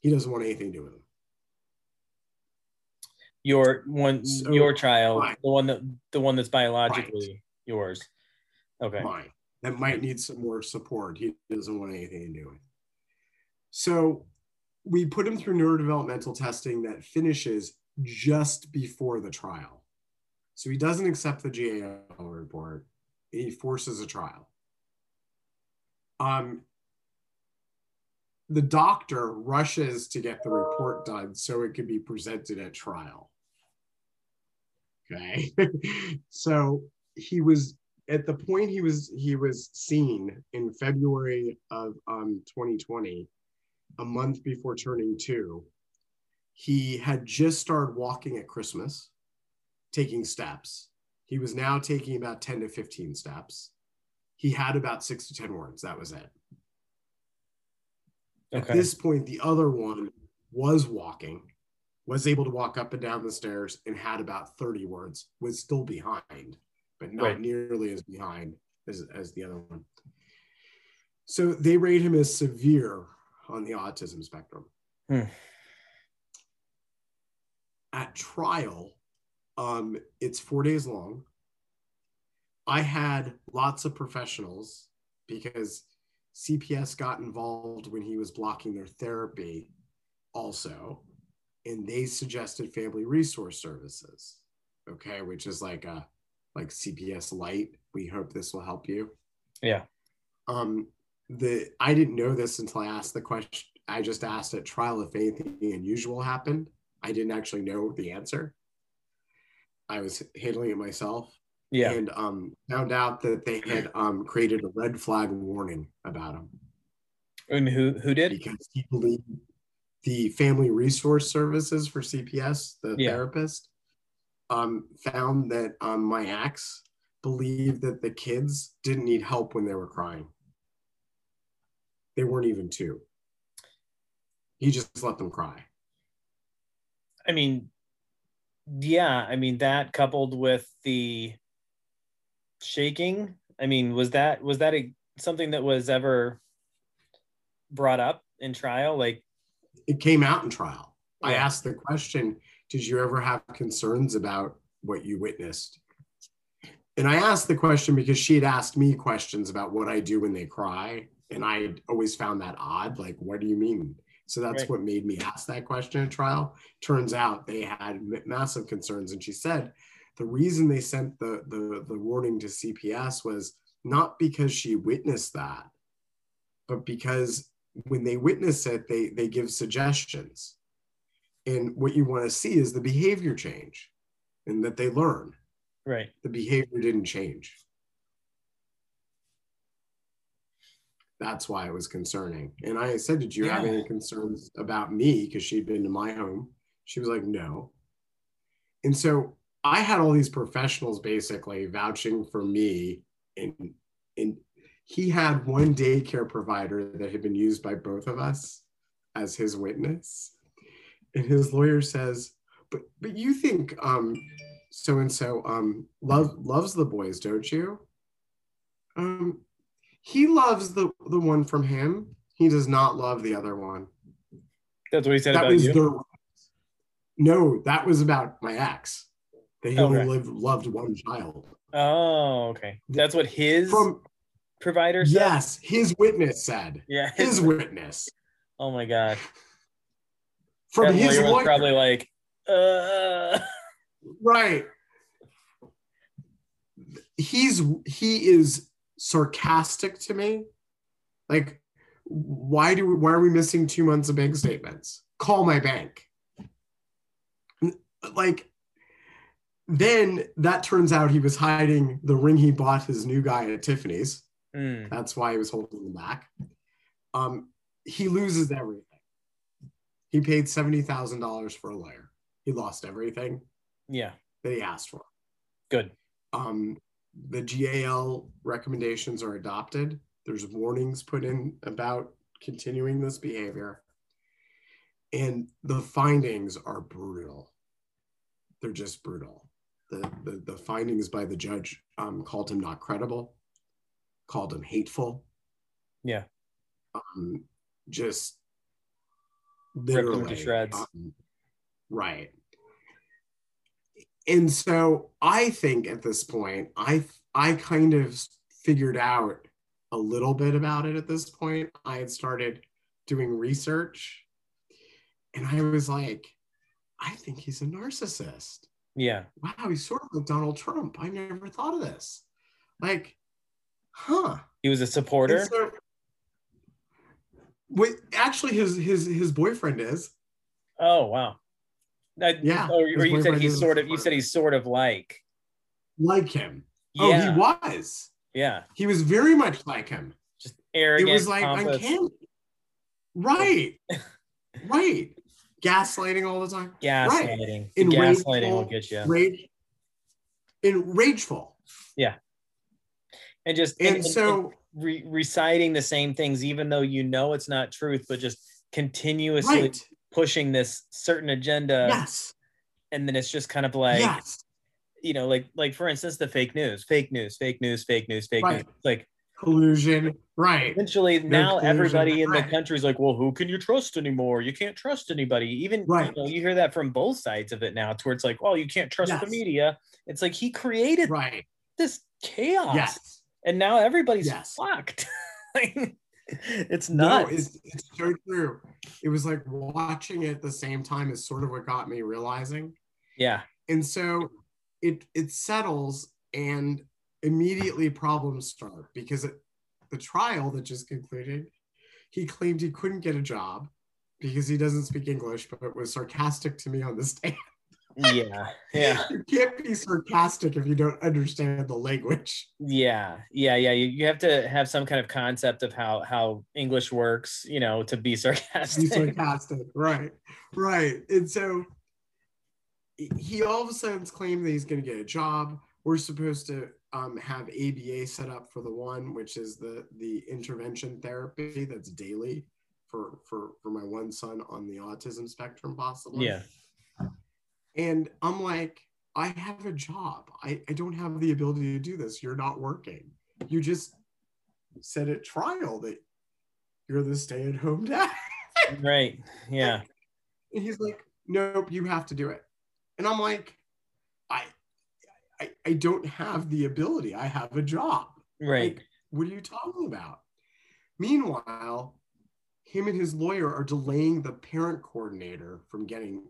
he doesn't want anything to do with him your one, So, your child, fine. the one that, the one that's biologically yours. Okay. mine that might need some more support. He doesn't want anything to do with. So we put him through neurodevelopmental testing that finishes just before the trial. So he doesn't accept the GAL report. He forces a trial. Um, the doctor rushes to get the report done so it could be presented at trial. Okay. so he was at the point he was he was seen in February of um, 2020, a month before turning two, he had just started walking at Christmas, taking steps. He was now taking about 10 to 15 steps. He had about six to 10 words. That was it. At this point, the other one was walking, was able to walk up and down the stairs, and had about 30 words, was still behind, but not Right. nearly as behind as, as the other one. So they rate him as severe on the autism spectrum. Hmm. At trial, um, it's four days long. I had lots of professionals because CPS got involved when he was blocking their therapy also. And they suggested family resource services, okay, which is like a like CPS light. We hope this will help you. Yeah. Um, the I didn't know this until I asked the question. I just asked at trial if anything unusual happened. I didn't actually know the answer. I was handling it myself Yeah. and um, found out that they had um, created a red flag warning about him And who who did? because he believed the family resource services for CPS, the Yeah. therapist, um, found that um, my ex believed that the kids didn't need help when they were crying. They weren't even two. He just let them cry. I mean, yeah, I mean that coupled with the shaking. I mean, was that was that a, something that was ever brought up in trial? Like, It came out in trial. I asked the question, did you ever have concerns about what you witnessed? And I asked the question because she had asked me questions about what I do when they cry. And I always found that odd. Like, what do you mean? So that's Right. what made me ask that question at trial. Turns out they had massive concerns. And she said the reason they sent the, the, the warning to CPS was not because she witnessed that, but because when they witness it, they, they give suggestions. And what you want to see is the behavior change and that they learn. right? The behavior didn't change. That's why it was concerning. And I said, Did you have any concerns about me? Because she'd been to my home. She was like, No. And so I had all these professionals basically vouching for me. And, and he had one daycare provider that had been used by both of us as his witness. And his lawyer says, But but you think um so and so um love loves the boys, don't you? Um he loves the the one from him. He does not love the other one. That's what he said that about was you. their no, that was about my ex. That he only lived, loved one child. oh, okay. That's what his From provider said. yes, his witness said. Yeah. His witness. oh my god. From That his lawyer lawyer. probably like, uh, right. He's he is sarcastic to me. Like, why do we, why are we missing two months of bank statements? Call my bank. Like, then that turns out he was hiding the ring he bought his new guy at Tiffany's. mm, That's why he was holding them back. Um, he loses everything. He paid seventy thousand dollars for a lawyer. He lost everything yeah, that he asked for. good. Um, the GAL recommendations are adopted. There's warnings put in about continuing this behavior, and the findings are brutal. They're just brutal. The the, the findings by the judge um, called him not credible, called him hateful. Yeah. Um, just Ripped him to literally shreds. um, right and so i think at this point i i kind of figured out a little bit about it at this point i had started doing research and i was like i think he's a narcissist Yeah, wow he's sort of like donald trump i never thought of this like huh he was a supporter. so, wait, actually, his his his boyfriend is. Oh wow. Yeah, Or, or you said he's sort of. You said he's sort of like. like him. Yeah. Oh, he was. Yeah. He was very much like him. Just arrogant. it was like pompous. uncanny. Right. right. Gaslighting all the time. Gaslighting. Enrageful, gaslighting will get you. Rage. And rageful. Yeah. And just And, so re- reciting the same things, even though you know it's not truth, but just continuously right. Pushing this certain agenda. yes. And then it's just kind of like, yes. you know, like like for instance, the fake news, fake news, fake news, fake news, fake Right. news. Like Collusion. Right. eventually now collusion, everybody in the right. country is like, well, who can you trust anymore? You can't trust anybody. Even Right. you know, you hear that from both sides of it now, to where it's like, well, you can't trust the media. It's like he created Right. this chaos. Yes. And now everybody's Yes. fucked. It's No, it's, it's so true. It was like watching it at the same time is sort of what got me realizing. yeah. And so it it settles and immediately problems start because it, the trial that just concluded, he claimed he couldn't get a job because he doesn't speak English, but was sarcastic to me on the stand. Yeah. Yeah. you can't be sarcastic if you don't understand the language. Yeah. Yeah. Yeah. You, you have to have some kind of concept of how how English works, you know, to be be sarcastic. sarcastic, right? Right. And so he all of a sudden claimed that he's going to get a job. We're supposed to um, have ABA set up for the one, which is the the intervention therapy that's daily for for for my one son on the autism spectrum, possibly. yeah. And I'm like, I have a job. I, I don't have the ability to do this. You're not working. You just said at trial that you're the stay at home dad. right. Yeah. And he's like, nope, you have to do it. And I'm like, I, I, I don't have the ability. I have a job. Right. Like, what are you talking about? Meanwhile, him and his lawyer are delaying the parent coordinator from getting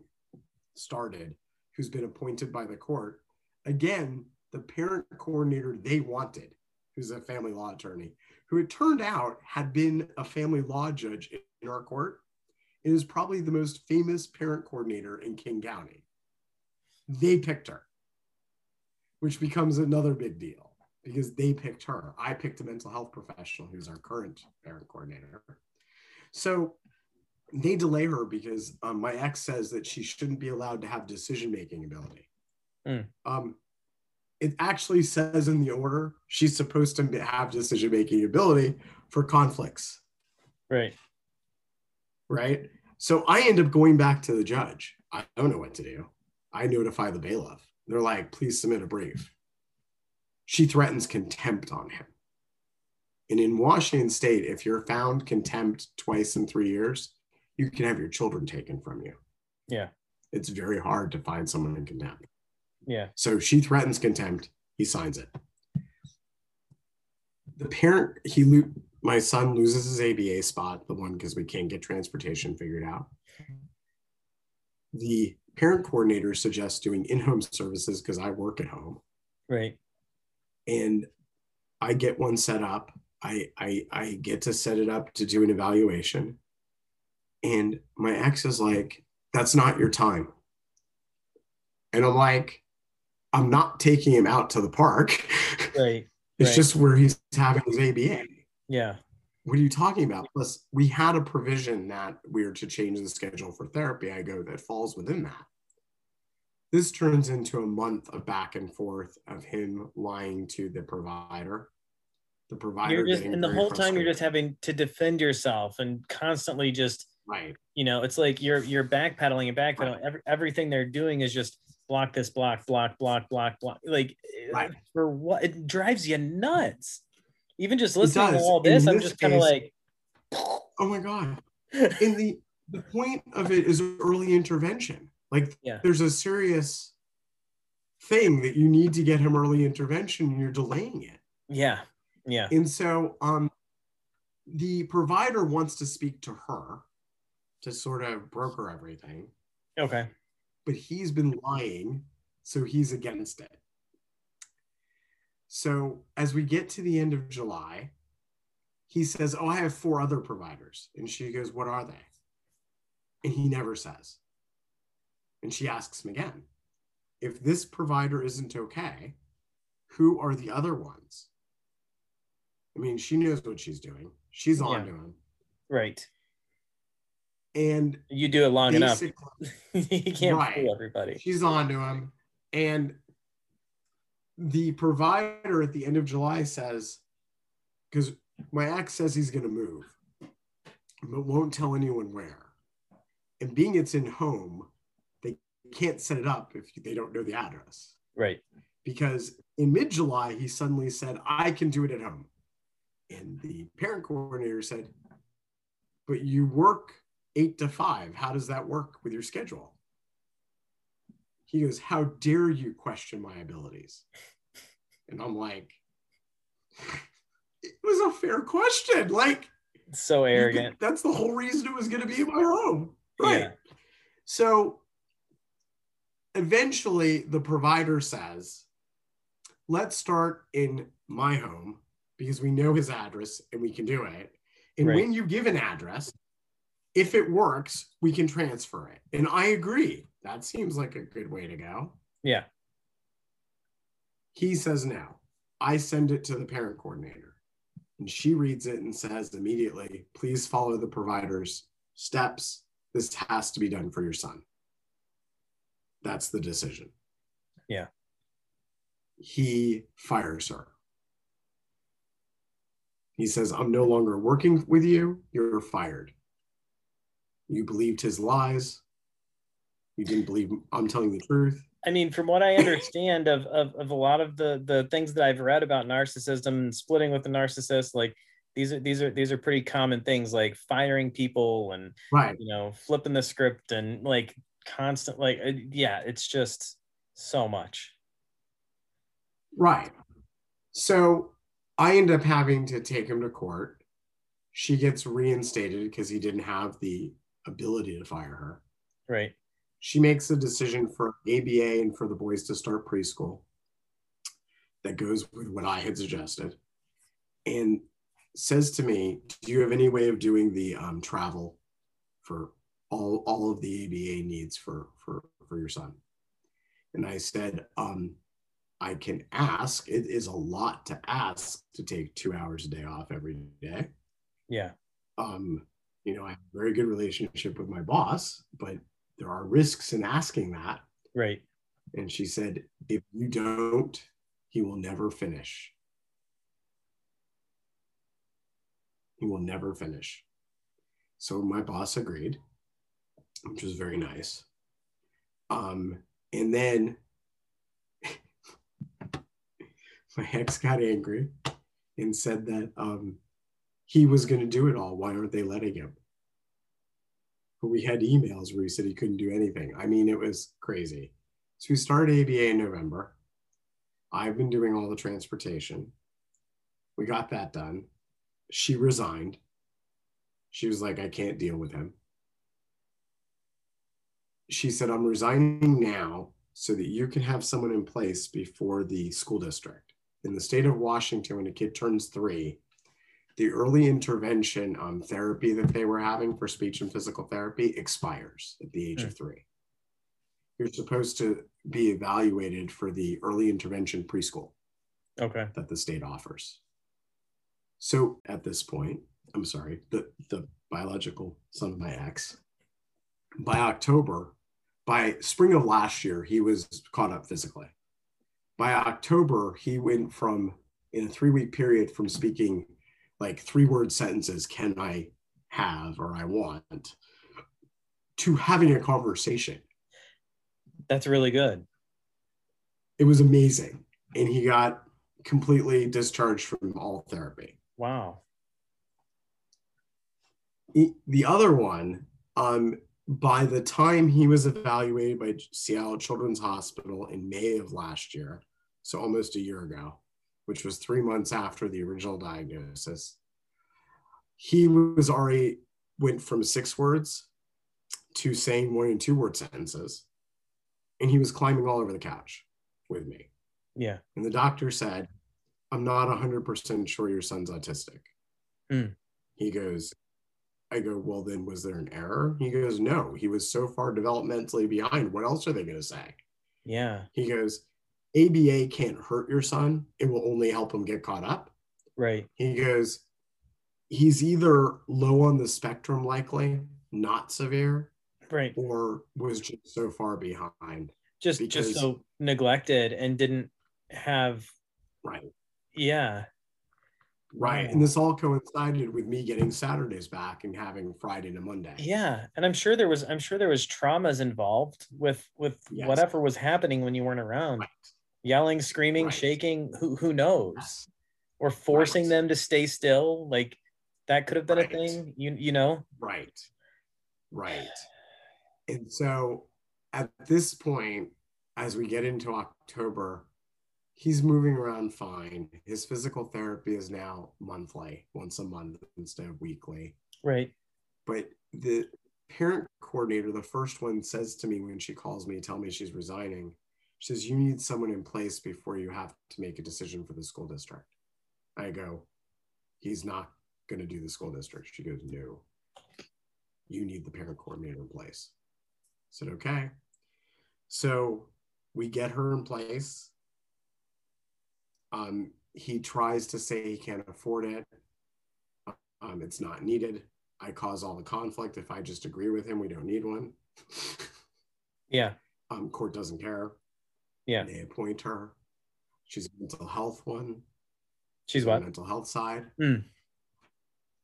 started, who's been appointed by the court. Again, the parent coordinator they wanted, who's a family law attorney, who it turned out had been a family law judge in our court, and is probably the most famous parent coordinator in King County. They picked her, which becomes another big deal because they picked her. I picked a mental health professional who's our current parent coordinator. So they delay her because um, my ex says that she shouldn't be allowed to have decision making ability. Mm. Um, it actually says in the order she's supposed to have decision making ability for conflicts. Right. Right. So I end up going back to the judge. I don't know what to do. I notify the bailiff. They're like, please submit a brief. She threatens contempt on him. And in Washington state, if you're found contempt twice in three years, you can have your children taken from you. Yeah. It's very hard to find someone in contempt. Yeah. So she threatens contempt. He signs it. The parent, he lo- my son loses his ABA spot, the one because we can't get transportation figured out. The parent coordinator suggests doing in-home services because I work at home, Right. and I get one set up. I, I I get to set it up to do an evaluation, and my ex is like, "That's not your time," and I'm like, "I'm not taking him out to the park. Right. It's Right. just where he's having his ABA." Yeah. What are you talking about? Plus, we had a provision that we were to change the schedule for therapy. I go, that falls within that. This turns into a month of back and forth of him lying to the provider. The provider You're just and the whole time you're just having to defend yourself and constantly just right. you know it's like you're you're backpedaling and backpedaling. Every, everything they're doing is just block this, block, block, block, block, block. Like Right. for what? It drives you nuts. Even just listening to all In this, I'm this just kind of like, Oh my god. And the the point of it is early intervention. Like Yeah. there's a serious thing that you need to get him early intervention and you're delaying it. yeah, yeah, And so um, the provider wants to speak to her to sort of broker everything, okay, but he's been lying, so he's against it. So as we get to the end of July, he says, Oh, I have four other providers. And she goes, What are they? And he never says. And she asks him again, If this provider isn't okay, who are the other ones? I mean, she knows what she's doing. She's on Yeah. to him. right. And You do it long enough, you can't Right. fool everybody. she's on to him. And the provider at the end of July says, because my ex says he's going to move, but won't tell anyone where. And being it's in home, they can't set it up if they don't know the address. Right. Because in mid July, he suddenly said, I can do it at home. And the parent coordinator said, But you work eight to five. How does that work with your schedule? He goes, How dare you question my abilities? And I'm like, It was a fair question. Like, So arrogant. that's the whole reason it was going to be in my home. Right. Yeah. So eventually the provider says, let's start in my home because we know his address and we can do it. And Right. when you give an address, if it works, we can transfer it. And I agree. That seems like a good way to go. Yeah. He says no. I send it to the parent coordinator. And she reads it and says immediately, please follow the provider's steps. This has to be done for your son. That's the decision. Yeah. He fires her. He says, I'm no longer working with you. You're fired. You believed his lies. You didn't believe I'm telling the truth. I mean, from what I understand of, of, of a lot of the, the things that I've read about narcissism and splitting with the narcissist, like these are these are these are pretty common things like firing people and Right. you know flipping the script and like constant like uh, yeah it's just so much Right. So I end up having to take him to court. She gets reinstated because he didn't have the ability to fire her. right She makes a decision for ABA and for the boys to start preschool that goes with what I had suggested and says to me, Do you have any way of doing the um, travel for all, all of the ABA needs for, for, for your son? And I said, um, I can ask. It is a lot to ask to take two hours a day off every day. yeah Um, you know, I have a very good relationship with my boss, but there are risks in asking that. right And she said, if you don't, he will never finish. He will never finish. So my boss agreed, which was very nice. Um, and then my ex got angry and said that um, he was going to do it all. Why aren't they letting him? But we had emails where he said he couldn't do anything. I mean, it was crazy. So we started ABA in November. I've been doing all the transportation. We got that done. She resigned. She was like, I can't deal with him. She said, I'm resigning now so that you can have someone in place before the school district. In the state of Washington, when a kid turns three, the early intervention um, therapy that they were having for speech and physical therapy expires at the age of three. You're supposed to be evaluated for the early intervention preschool okay that the state offers. So at this point, I'm sorry, the, the biological son of my ex, by October, by spring of last year, he was caught up physically. By October, he went from, in a three week period, from speaking like three word sentences, can I have or I want, to having a conversation. that's really good It was amazing. And he got completely discharged from all therapy. wow the other one, um, by the time he was evaluated by Seattle Children's Hospital in May of last year, so almost a year ago, which was three months after the original diagnosis, he was already went from six words to saying one and two word sentences, and he was climbing all over the couch with me. yeah And the doctor said, I'm not 100% sure your son's autistic. Hmm. He goes, I go, well, then was there an error? He goes, no, he was so far developmentally behind. What else are they going to say? yeah He goes, ABA can't hurt your son. It will only help him get caught up. right He goes, he's either low on the spectrum, likely, not severe, right or was just so far behind. just just so neglected and didn't have Right. yeah Right. Wow. And this all coincided with me getting Saturdays back and having Friday to Monday. yeah and i'm sure there was i'm sure there was traumas involved with with Yes. whatever was happening when you weren't around Right. Yelling screaming Right. shaking who who knows or forcing Right. them to stay still like that could have been Right. a thing you you know Right. Right. And so at this point, as we get into October, he's moving around fine. His physical therapy is now monthly, once a month instead of weekly. right But the parent coordinator, the first one, says to me when she calls me, tell me she's resigning, she says, You need someone in place before you have to make a decision for the school district. I go, He's not going to do the school district. She goes, No, you need the parent coordinator in place. I said, Okay. So we get her in place. Um, he tries to say he can't afford it. Um, it's not needed. I cause all the conflict. If I just agree with him, we don't need one. yeah um, court doesn't care. Yeah They appoint her. She's a mental health one. she's on the what mental health side. Hmm.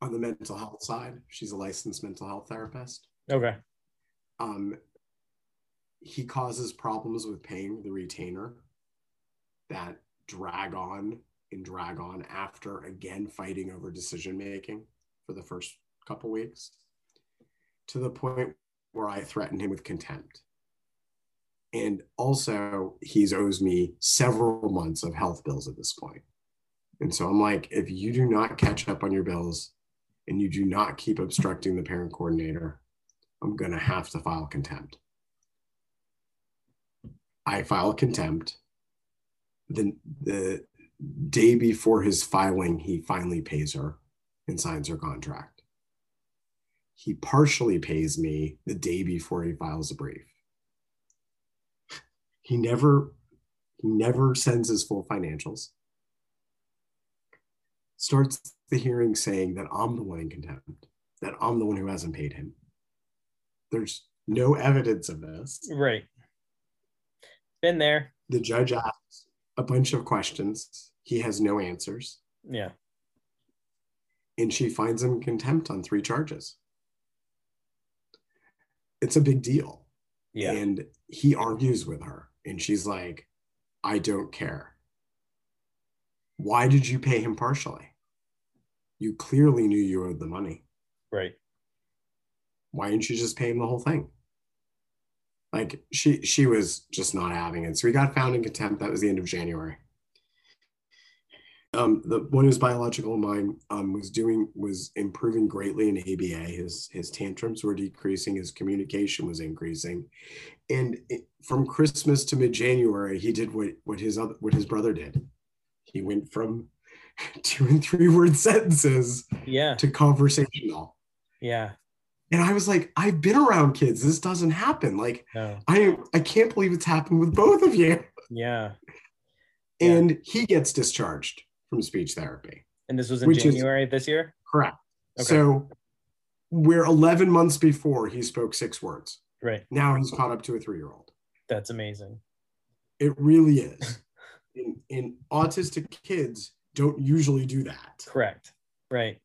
On the mental health side, she's a licensed mental health therapist. okay Um, he causes problems with paying the retainer that drag on and drag on after again fighting over decision making for the first couple weeks to the point where I threatened him with contempt. And also, he's owes me several months of health bills at this point. And so I'm like, if you do not catch up on your bills and you do not keep obstructing the parent coordinator, I'm going to have to file contempt. I file contempt. The, the day before his filing, he finally pays her and signs her contract. He partially pays me the day before he files a brief. He never he never sends his full financials. Starts the hearing saying that I'm the one in contempt, that I'm the one who hasn't paid him. There's no evidence of this. Right. Been there. The judge asks a bunch of questions. He has no answers. Yeah. And she finds him contempt on three charges. It's a big deal. Yeah. And he argues with her, and she's like, I don't care. Why did you pay him partially? You clearly knew you owed the money. right. Why didn't you just pay him the whole thing? Like she she was just not having it. So he got found in contempt. That was the end of January. Um, the one who's biological of mine um, was doing was improving greatly in ABA. His his tantrums were decreasing. His communication was increasing, and it, from Christmas to mid January, he did what what his other what his brother did. He went from two and three word sentences Yeah. to conversational. Yeah. And I was like, I've been around kids. This doesn't happen. Like, No. I I can't believe it's happened with both of you. Yeah. Yeah. And he gets discharged from speech therapy. And this was in Which is- January this year? Correct. Okay. So we're 11 months before he spoke six words. Right. Now he's caught up to a three-year-old. That's amazing. It really is. and, and autistic kids don't usually do that. Correct. Right.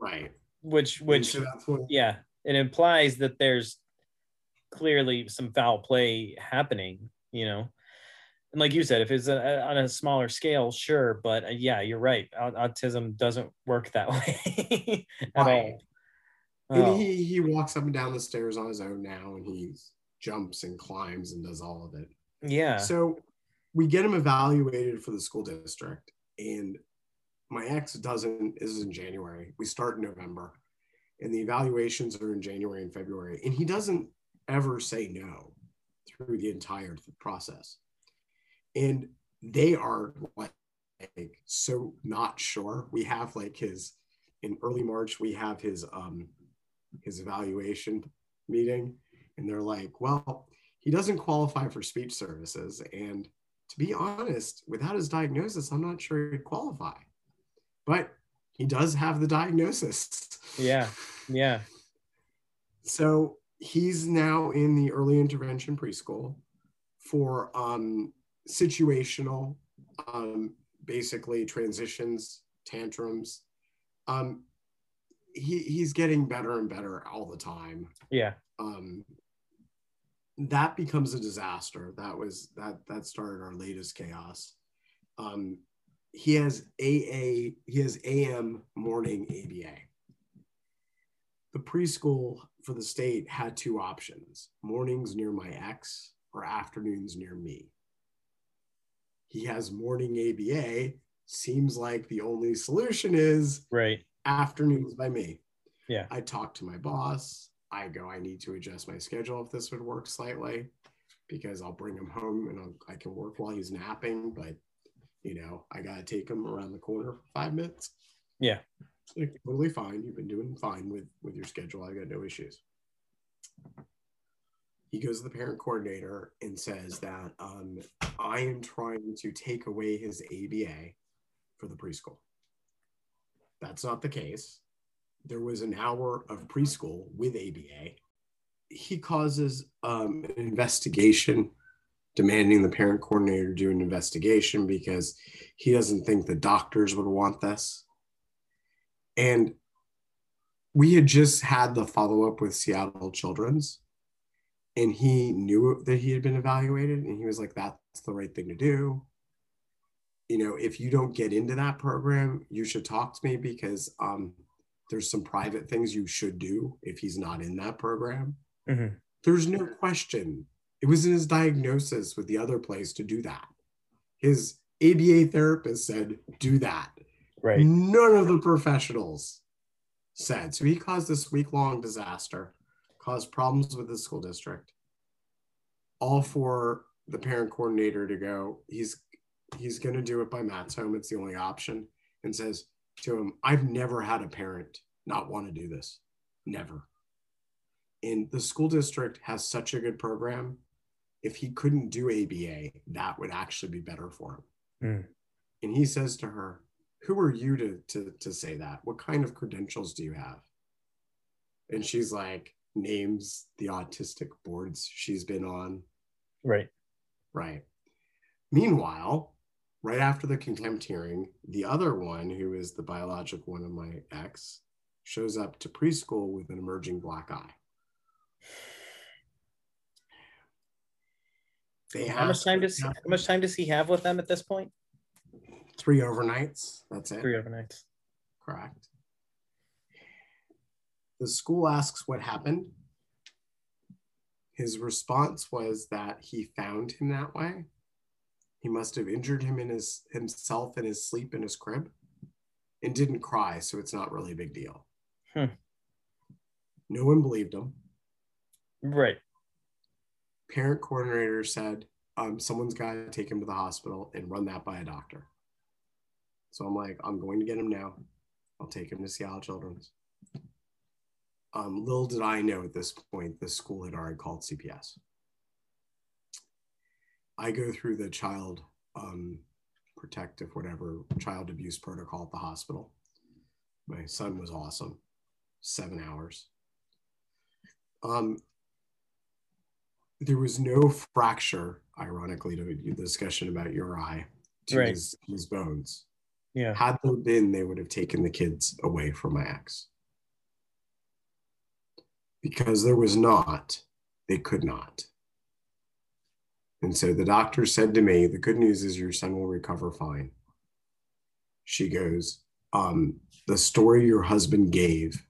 Right. Which which what yeah, it implies that there's clearly some foul play happening, you know. And like you said, if it's a, on a smaller scale, sure, but uh, yeah, you're right. Au- Autism doesn't work that way at Right. all. and Oh, he he walks up and down the stairs on his own now and he jumps and climbs and does all of it. yeah. So we get him evaluated for the school district, and my ex doesn't is in January. We start in November, and the evaluations are in January and February, and he doesn't ever say no through the entire process. And they are like so not sure. We have like his in early March, we have his um his evaluation meeting, and they're like, well, he doesn't qualify for speech services. And to be honest, without his diagnosis, I'm not sure he'd qualify. But he does have the diagnosis. Yeah. Yeah. So he's now in the early intervention preschool for um, situational, um, basically transitions, tantrums. Um, he, he's getting better and better all the time Yeah. um, that becomes a disaster. That was that that started our latest chaos. Um, he has AA, he has AM morning ABA. The preschool for the state had two options: mornings near my ex or afternoons near me. He has morning ABA. Seems like the only solution is Right. afternoons by me. Yeah. I talk to my boss. I go, I need to adjust my schedule if this would work slightly because I'll bring him home and I'll, I can work while he's napping. But, you know, I got to take him around the corner for five minutes. Yeah. Like, totally fine. You've been doing fine with, with your schedule. I got no issues. He goes to the parent coordinator and says that um, I am trying to take away his ABA for the preschool. That's not the case. There was an hour of preschool with ABA. He causes um, an investigation, demanding the parent coordinator do an investigation because he doesn't think the doctors would want this. And we had just had the follow up with Seattle Children's, and he knew that he had been evaluated and he was like that's the right thing to do. You know if you don't get into that program you should talk to me because um, there's some private things you should do if he's not in that program. Mhm. there's no question. It was in his diagnosis with the other place to do that. His aba therapist said do that. Right. none of the professionals said. So he caused this week-long disaster caused problems with the school district. All for the parent coordinator to go he's he's going to do it by matt's home. It's the only option and says to him i've never had a parent not want to do this. Never. And the school district has such a good program. If he couldn't do aba that would actually be better for him. Mm. and he says to her who are you to, to to say that? What kind of credentials do you have? And she's like names the autistic boards she's been on Right. Right. Meanwhile, right after the contempt hearing, the other one, who is the biologic one of my ex, shows up to preschool with an emerging black eye. They How much time does how much time does he have with them at this point? Three overnights. That's it. Three overnights. Correct. The school asks what happened. His response was that he found him that way. He must have injured him in his himself in his sleep in his crib and didn't cry, so it's not really a big deal. Hmm. No one believed him. Right. Parent coordinator said, um, someone's got to take him to the hospital and run that by a doctor. So I'm like, I'm going to get him now. I'll take him to Seattle Children's. Um, little did I know at this point, the school had already called CPS. I go through the child um, protective, whatever, child abuse protocol at the hospital. My son was awesome, seven hours. Um, there was no fracture, ironically, to the discussion about your eye to Right. his, his bones. Yeah. Had there been, they would have taken the kids away from my ex. Because there was not, they could not. And so the doctor said to me, The good news is your son will recover fine. She goes, um, The story your husband gave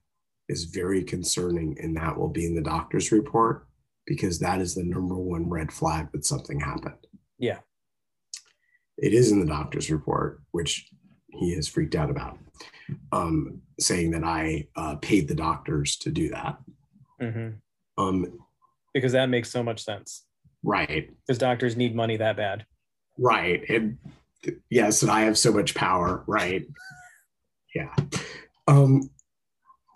is very concerning, and that will be in the doctor's report because that is the number one red flag that something happened. Yeah. It is in the doctor's report, which he is freaked out about, um, saying that I uh, paid the doctors to do that. Hmm Um, Because that makes so much sense. right, Because doctors need money that bad. right. And yes, and I have so much power, right? Yeah. Um,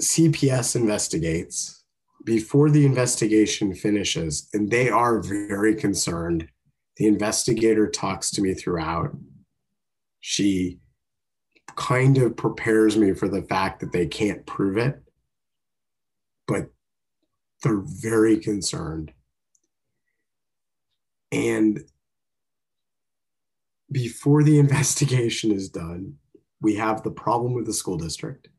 CPS investigates before the investigation finishes, and they are very concerned. The investigator talks to me throughout. She kind of prepares me for the fact that they can't prove it, but they're very concerned. And before the investigation is done, we have the problem with the school district.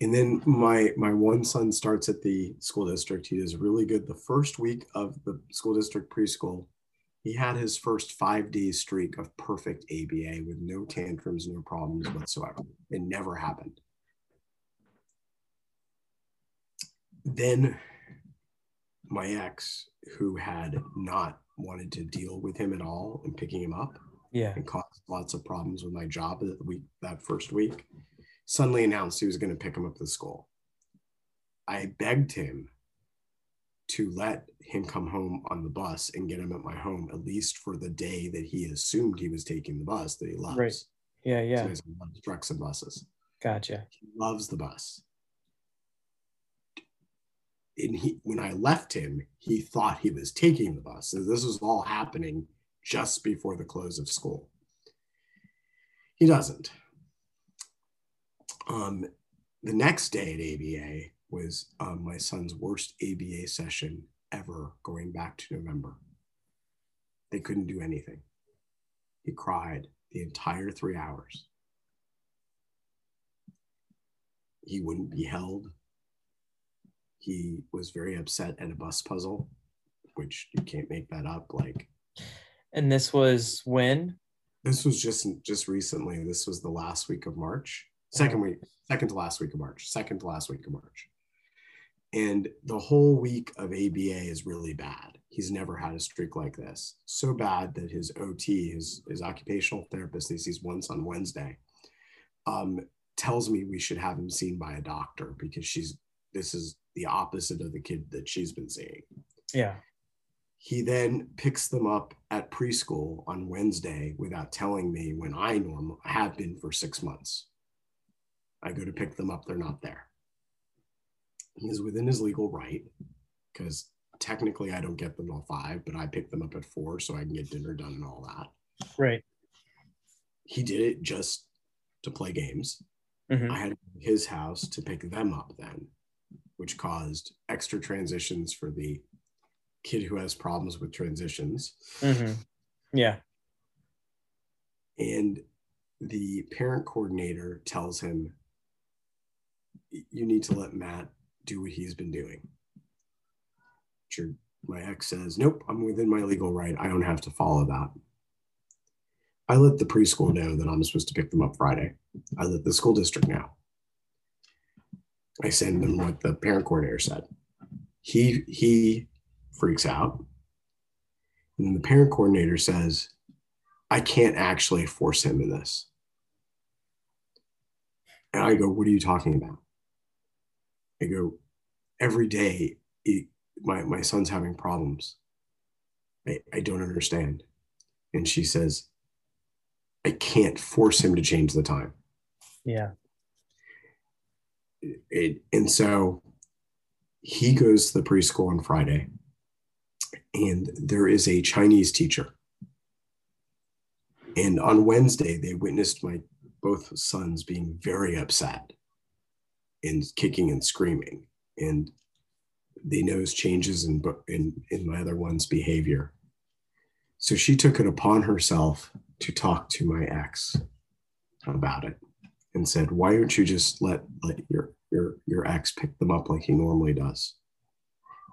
And then my my one son starts at the school district. He is really good. The first week of the school district preschool, he had his first five day streak of perfect ABA with no tantrums, no problems whatsoever. It never happened. Then my ex, who had not wanted to deal with him at all and picking him up Yeah. and caused lots of problems with my job that week that first week, suddenly announced he was going to pick him up to school. I begged him to let him come home on the bus and get him at my home at least for the day that he assumed he was taking the bus that he loves. Right. Yeah. So Yeah. he loves trucks and buses. Gotcha. He loves the bus. And he, when I left him, he thought he was taking the bus. So this was all happening just before the close of school. He doesn't. Um, the next day at ABA was um, my son's worst ABA session ever, going back to November. They couldn't do anything. He cried the entire three hours. He wouldn't be held. He was very upset at a bus puzzle, which you can't make that up. Like, And this was when? this was just just recently. This was the last week of March, second week, second to last week of March, second to last week of March. And the whole week of ABA is really bad. He's never had a streak like this. So bad that his OT, his, his occupational therapist, he sees once on Wednesday, um, tells me we should have him seen by a doctor because she's this is the opposite of the kid that she's been seeing. Yeah. He then picks them up at preschool on Wednesday without telling me when I normal have been for six months. I go to pick them up, they're not there. He is within his legal right because technically I don't get them till five, but I pick them up at four so I can get dinner done and all that. Right. He did it just to play games. Mhm. I had to go to his house to pick them up then, which caused extra transitions for the kid who has problems with transitions. Mhm. Yeah. And the parent coordinator tells him, You need to let Matt do what he's been doing. Sure. My ex says, Nope, I'm within my legal right. I don't have to follow that. I let the preschool know that I'm supposed to pick them up Friday. I let the school district know. I send them what the parent coordinator said. He he freaks out. And then the parent coordinator says, I can't actually force him in this. And I go, What are you talking about? I go, Every day, he, my, my son's having problems. I, I don't understand. And she says, I can't force him to change the time. Yeah. It, and so he goes to the preschool on Friday, and there is a Chinese teacher. And on Wednesday, they witnessed my both sons being very upset and kicking and screaming. And they noticed changes in, in, in my other one's behavior. So she took it upon herself to talk to my ex about it and said, "Why don't you just let let your your your ex pick them up like he normally does?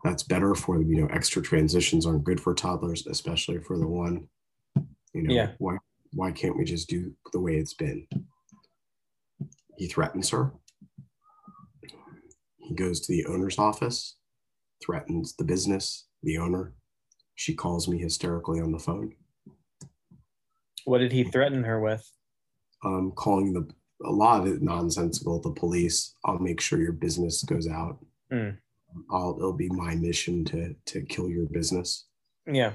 That's better for them. You know, extra transitions aren't good for toddlers, especially for the one. You know, Yeah. why why can't we just do the way it's been?" He threatens her. He goes to the owner's office, threatens the business, the owner. She calls me hysterically on the phone. What did he threaten her with? um, calling the a lot of it nonsensical. The police. I'll make sure your business goes out. Mm. I'll. It'll be my mission to to kill your business. Yeah.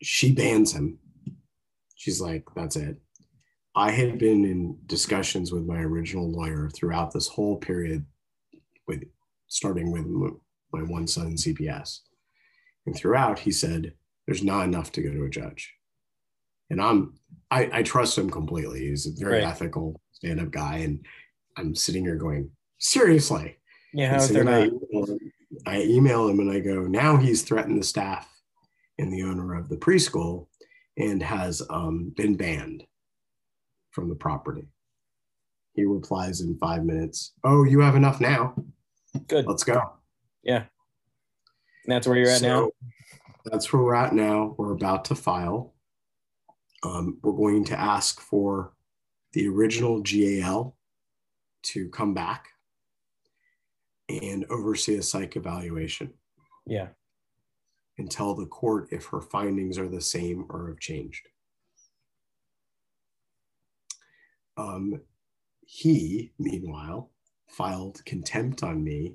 She bans him. She's like, that's it. I had been in discussions with my original lawyer throughout this whole period, with starting with my one son CPS, and throughout he said, "There's not enough to go to a judge." And I'm I, I trust him completely. He's a very Right. ethical stand-up guy, and I'm sitting here going, seriously. Yeah. How And is so I, email him, I email him and I go, now he's threatened the staff and the owner of the preschool and has um, been banned from the property. He replies in five minutes, oh, you have enough now. Good. Let's go. Yeah. And that's where you're at now. That's where we're at now. We're about to file. Um, we're going to ask for the original GAL to come back and oversee a psych evaluation Yeah. and tell the court if her findings are the same or have changed. Um, he, meanwhile, filed contempt on me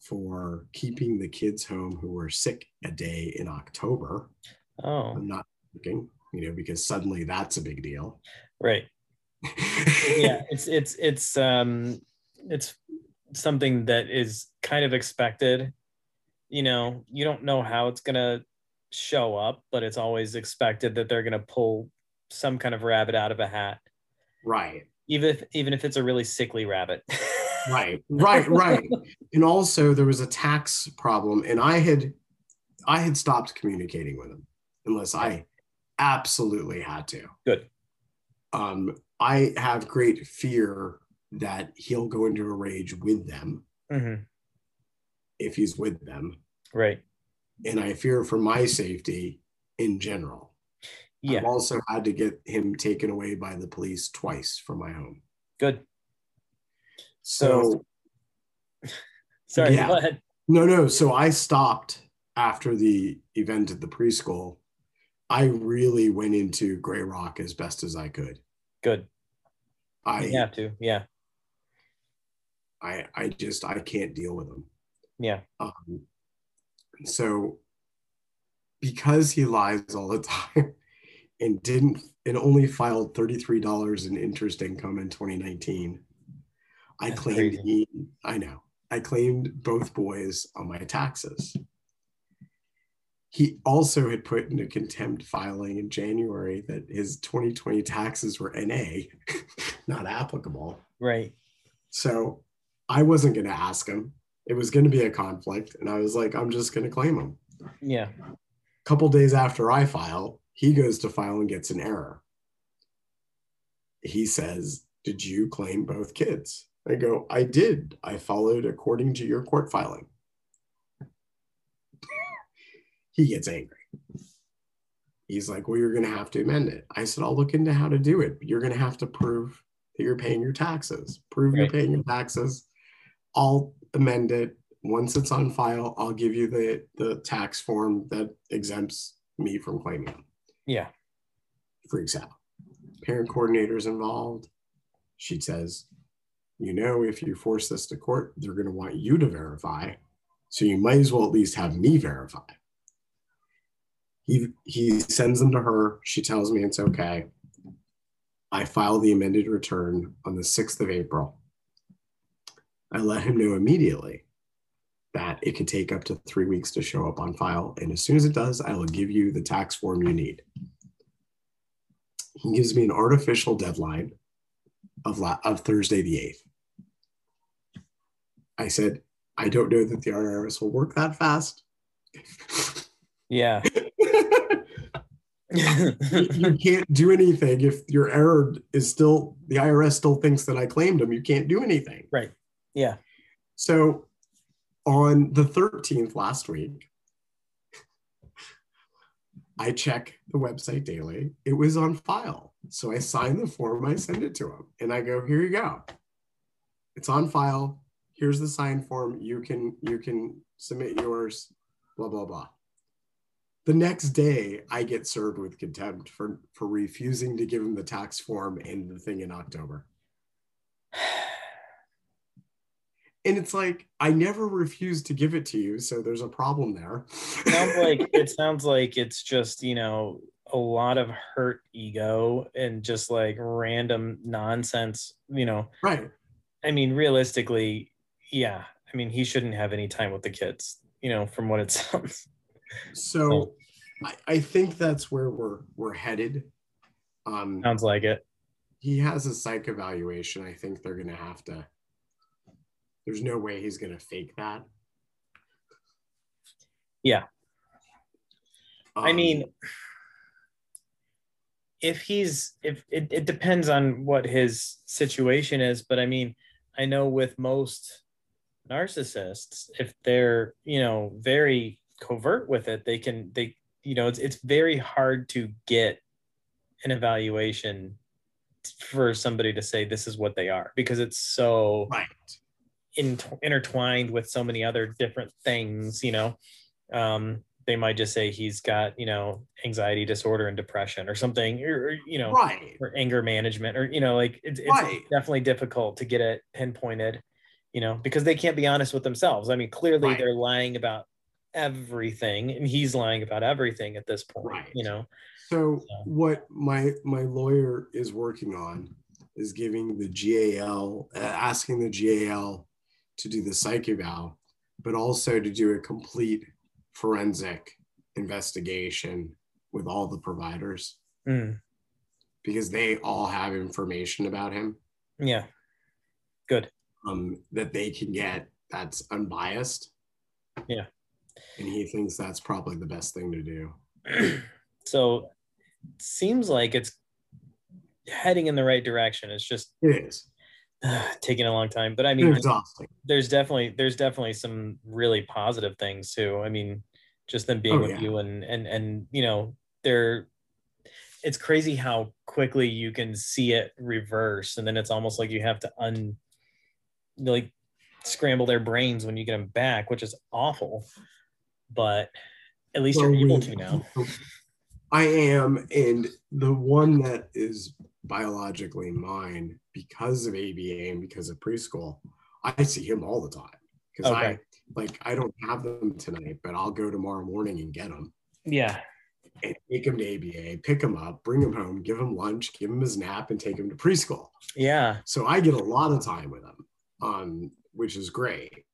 for keeping the kids home who were sick a day in October. Oh, I'm not working, you know, because suddenly that's a big deal. right. Yeah. It's it's it's um it's something that is kind of expected. You know, you don't know how it's gonna show up, but it's always expected that they're gonna pull some kind of rabbit out of a hat, right. even if even if it's a really sickly rabbit. right right right and also there was a tax problem and i had i had stopped communicating with him unless i absolutely had to Good. um i have great fear that he'll go into a rage with them Mhm. if he's with them. Right. And I fear for my safety in general. I've Yeah. also had to get him taken away by the police twice from my home. Good. So, Sorry. Yeah. Go ahead. no, no. So I stopped after the event at the preschool. I really went into Gray Rock as best as I could. Good. I, You have to. Yeah. I, I just, I can't deal with him. Yeah. Um, so because he lies all the time and didn't and only filed $33 in interest income in 2019, I claimed he I know. I claimed both boys on my taxes. He also had put in a contempt filing in January that his 2020 taxes were NA, not applicable. Right. So I wasn't going to ask him. It was going to be a conflict. And I was like, I'm just going to claim him. Yeah. A couple days after I file, he goes to file and gets an error. He says, Did you claim both kids? I go, I did. I followed according to your court filing. He gets angry. He's like, Well, you're going to have to amend it. I said, I'll look into how to do it. You're going to have to prove that you're paying your taxes. Prove you're paying your taxes. I'll amend it. Once it's on file, I'll give you the, the tax form that exempts me from claiming it. Yeah. Freaks out. Parent coordinator's involved. She says, you know, if you force this to court, they're going to want you to verify. So you might as well at least have me verify. He, he sends them to her. She tells me it's okay. I file the amended return on the 6th of April. I let him know immediately that it could take up to three weeks to show up on file. And as soon as it does, I will give you the tax form you need. He gives me an artificial deadline of, la- of Thursday the 8th. I said, I don't know that the IRS will work that fast. Yeah. you can't do anything if your error is still the IRS still thinks that I claimed them. You can't do anything. right. Yeah. So on the 13th last week, I check the website daily. It was on file. So I sign the form, I send it to him, and I go, here you go. It's on file. Here's the sign form. You can you can submit yours, blah, blah, blah. The next day, I get served with contempt for, for refusing to give him the tax form and the thing in October. And it's like, I never refused to give it to you. So there's a problem there. sounds like it sounds like it's just you know a lot of hurt ego and just like random nonsense you know right. i mean realistically yeah i mean he shouldn't have any time with the kids you know from what it sounds So I, I think that's where we're we're headed. Um, sounds like it he has a psych evaluation. I think they're gonna have to. There's no way he's gonna fake that. Yeah. i Um, mean if he's if it, it depends on what his situation is but i mean i know with most narcissists if they're you know very covert with it they can they you know it's, it's very hard to get an evaluation for somebody to say this is what they are because it's so right. in, intertwined with so many other different things you know um they might just say he's got you know anxiety disorder and depression or something or, you know Right. or anger management or you know like it's, it's Right. definitely difficult to get it pinpointed you know because they can't be honest with themselves i mean clearly Right. they're lying about everything and he's lying about everything at this point Right. you know So So- what my my lawyer is working on is giving the GAL, uh, asking the GAL to do the psych eval, but also to do a complete forensic investigation with all the providers Mm, because they all have information about him yeah good um, that they can get that's unbiased. Yeah. And he thinks that's probably the best thing to do. so seems like it's heading in the right direction it's just It is. taking a long time. But I mean, exhausting. there's definitely there's definitely some really positive things too. I mean, just them being Oh, with yeah. you and and and you know, they're it's crazy how quickly you can see it reverse and then it's almost like you have to un like scramble their brains when you get them back, which is awful. But at least Well, you're able to now. I am, and the one that is biologically mine because of ABA and because of preschool, I see him all the time. Because I Okay. like I don't have them tonight, but I'll go tomorrow morning and get them Yeah. and take him to ABA, pick him up, bring him home, give him lunch, give him his nap, and take him to preschool. Yeah. So I get a lot of time with him, um, which is great.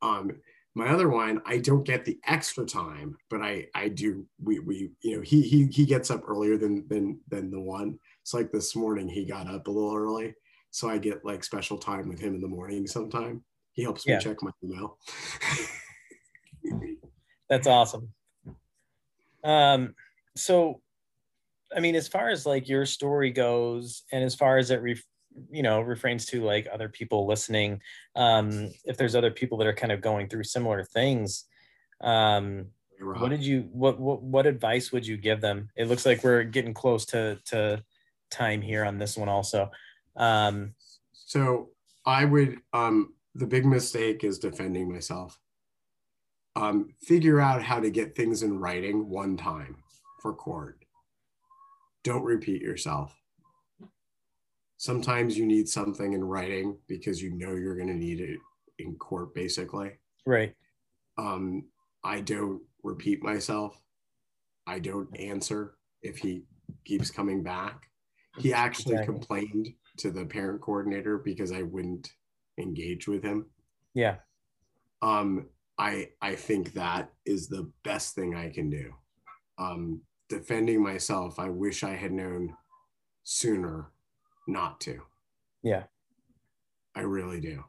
Um, my other one, I don't get the extra time, but I I do. We we you know he he he gets up earlier than than than the one. It's like this morning he got up a little early, so I get like special time with him in the morning. Sometime he helps me check my email. That's awesome. Um, so, I mean, as far as like your story goes, and as far as it, ref, you know, refrains to like other people listening, um, if there's other people that are kind of going through similar things, um, what did you, what, what, what advice would you give them? It looks like we're getting close to to time here on this one also. Um, So I would um the big mistake is defending myself. Um figure out how to get things in writing one time for court. Don't repeat yourself. Sometimes you need something in writing because you know you're going to need it in court basically. right. Um I don't repeat myself. I don't answer if he keeps coming back. He actually Exactly. complained to the parent coordinator because I wouldn't engage with him. Yeah. Um, I I think that is the best thing I can do. Um, defending myself, I wish I had known sooner not to. Yeah. I really do.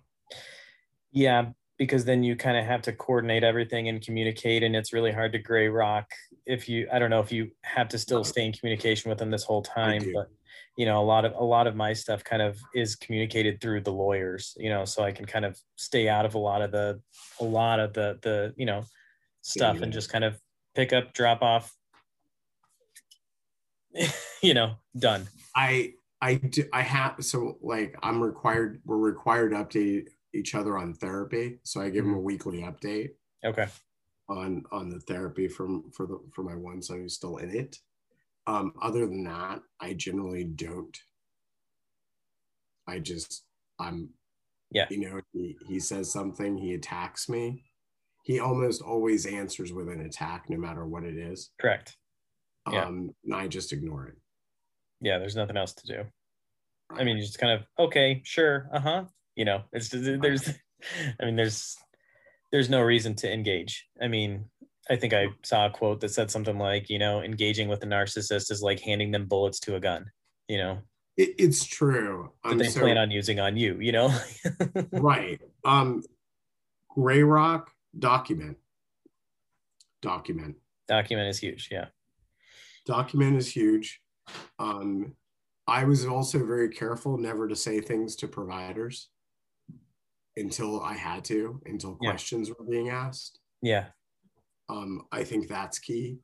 Yeah, because then you kind of have to coordinate everything and communicate, and it's really hard to gray rock if you. I don't know if you have to still stay in communication with them this whole time, but you know, a lot of a lot of my stuff kind of is communicated through the lawyers. You know, so I can kind of stay out of a lot of the a lot of the the you know stuff and just kind of pick up, drop off. you know, done. I I do I have so like I'm required we're required to update each other on therapy. So I give him a weekly update Okay. on on the therapy from for the for my one son who's still in it. Um, other than that, I generally don't. I just I'm Yeah. you know he, he says something he attacks me. He almost always answers with an attack no matter what it is. Correct. Yeah. Um, and I just ignore it. Yeah, there's nothing else to do. I mean, you just kind of okay, sure, uh huh. You know, it's there's, I mean, there's there's no reason to engage. I mean, I think I saw a quote that said something like, you know, engaging with a narcissist is like handing them bullets to a gun. You know, It, it's true. that Um, they so- plan on using on you. You know, right. Um, Gray Rock document. Document. document is huge. Yeah, document is huge. Um, I was also very careful never to say things to providers until I had to, until Yeah. questions were being asked. yeah, Um, I think that's key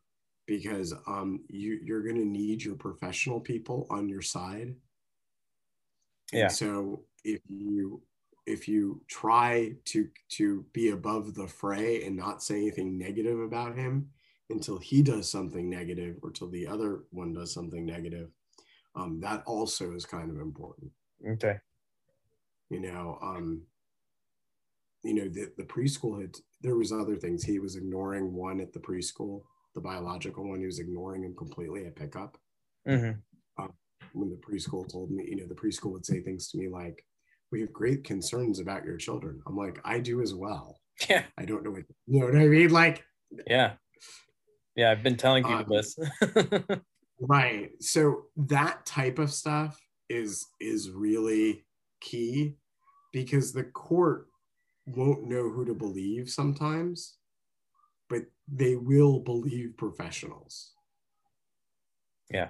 because um, you, you're going to need your professional people on your side. And Yeah. so if you if you try to to be above the fray and not say anything negative about him until he does something negative or till the other one does something negative, um, that also is kind of important. okay, You know, um, you know the, the preschool had there was other things he was ignoring one at the preschool, the biological one. He was ignoring him completely at pickup hmm when the preschool told me, you know, the preschool would say things to me like, "We have great concerns about your children." I'm like, "I do as well." yeah, I don't know what you know what I mean. Like, yeah, yeah. I've been telling people Um, this. right. So that type of stuff is is really key because the court won't know who to believe sometimes, but they will believe professionals. Yeah,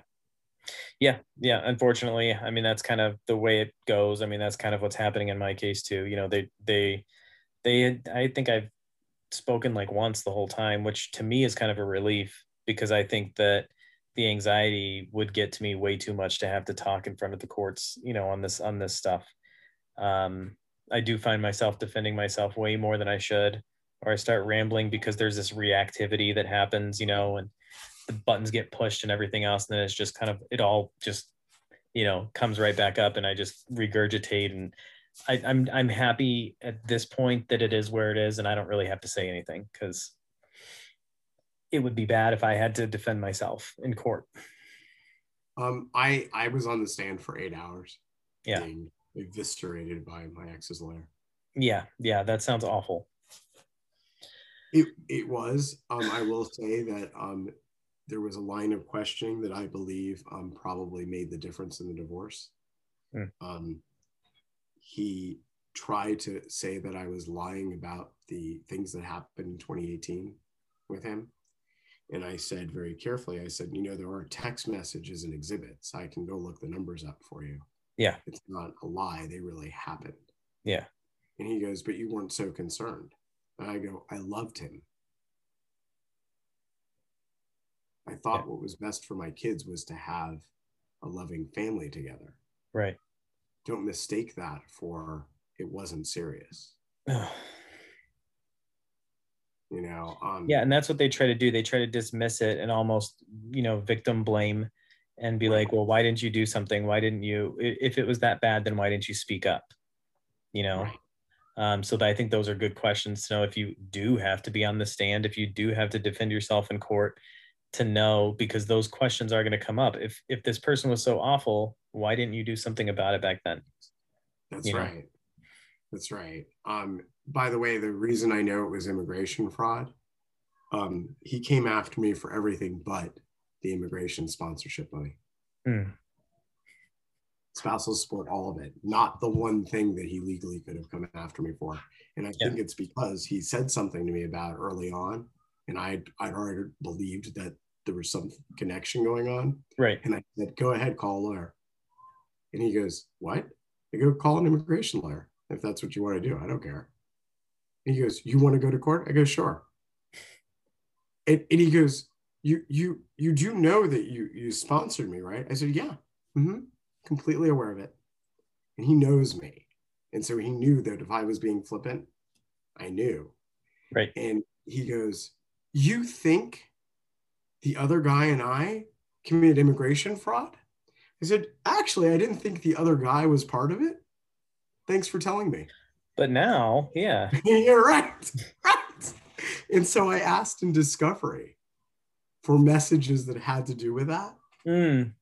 yeah. Yeah. Unfortunately, I mean that's kind of the way it goes. I mean that's kind of what's happening in my case too. You know, they they they I think I've spoken like once the whole time, which to me is kind of a relief because I think that the anxiety would get to me way too much to have to talk in front of the courts, you know, on this on this stuff. Um, I do find myself defending myself way more than I should, or I start rambling because there's this reactivity that happens, you know, and the buttons get pushed and everything else and then it's just kind of it all just you know comes right back up and i just regurgitate and I, am I'm, I'm happy at this point that it is where it is and i don't really have to say anything because it would be bad if i had to defend myself in court. Um i i was on the stand for eight hours yeah. eviscerated by my ex's lawyer. Yeah yeah that sounds awful. It it was. Um i will say that um there was a line of questioning that I believe um, probably made the difference in the divorce. Mm. Um, he tried to say that I was lying about the things that happened in 2018 with him. And I said very carefully, I said, you know, there are text messages and exhibits. I can go look the numbers up for you. Yeah. It's not a lie. They really happened. Yeah. And he goes, but you weren't so concerned. And I go, I loved him. I thought yeah. what was best for my kids was to have a loving family together. Right. Don't mistake that for it wasn't serious. you know um, yeah and that's what they try to do. They try to dismiss it and almost you know victim blame and be like well why didn't you do something? Why didn't you if it was that bad then why didn't you speak up? You know? Right. um, so i think those are good questions to know if you do have to be on the stand if you do have to defend yourself in court to know because those questions are going to come up. If if this person was so awful, why didn't you do something about it back then? That's you right. Know? That's right. Um, by the way, the reason I know it was immigration fraud, um, he came after me for everything but the immigration sponsorship money. Mm. Spousal support, all of it, not the one thing that he legally could have come after me for. And I think it's because he said something to me about early on and I'd I'd already believed that there was some connection going on. Right. And I said, "Go ahead, call a lawyer." And he goes, "What?" I go, "Call an immigration lawyer if that's what you want to do. I don't care." And he goes, "You want to go to court?" I go, "Sure." And, and he goes, "You you you do know that you you sponsored me, right?" I said, "Yeah, mm-hmm. completely aware of it." And he knows me, and so he knew that if I was being flippant, I knew. Right. And he goes, you think the other guy and I committed immigration fraud? I said, actually, I didn't think the other guy was part of it. Thanks for telling me. But now, yeah. You're right. Right. And so I asked in Discovery for messages that had to do with that. Mm.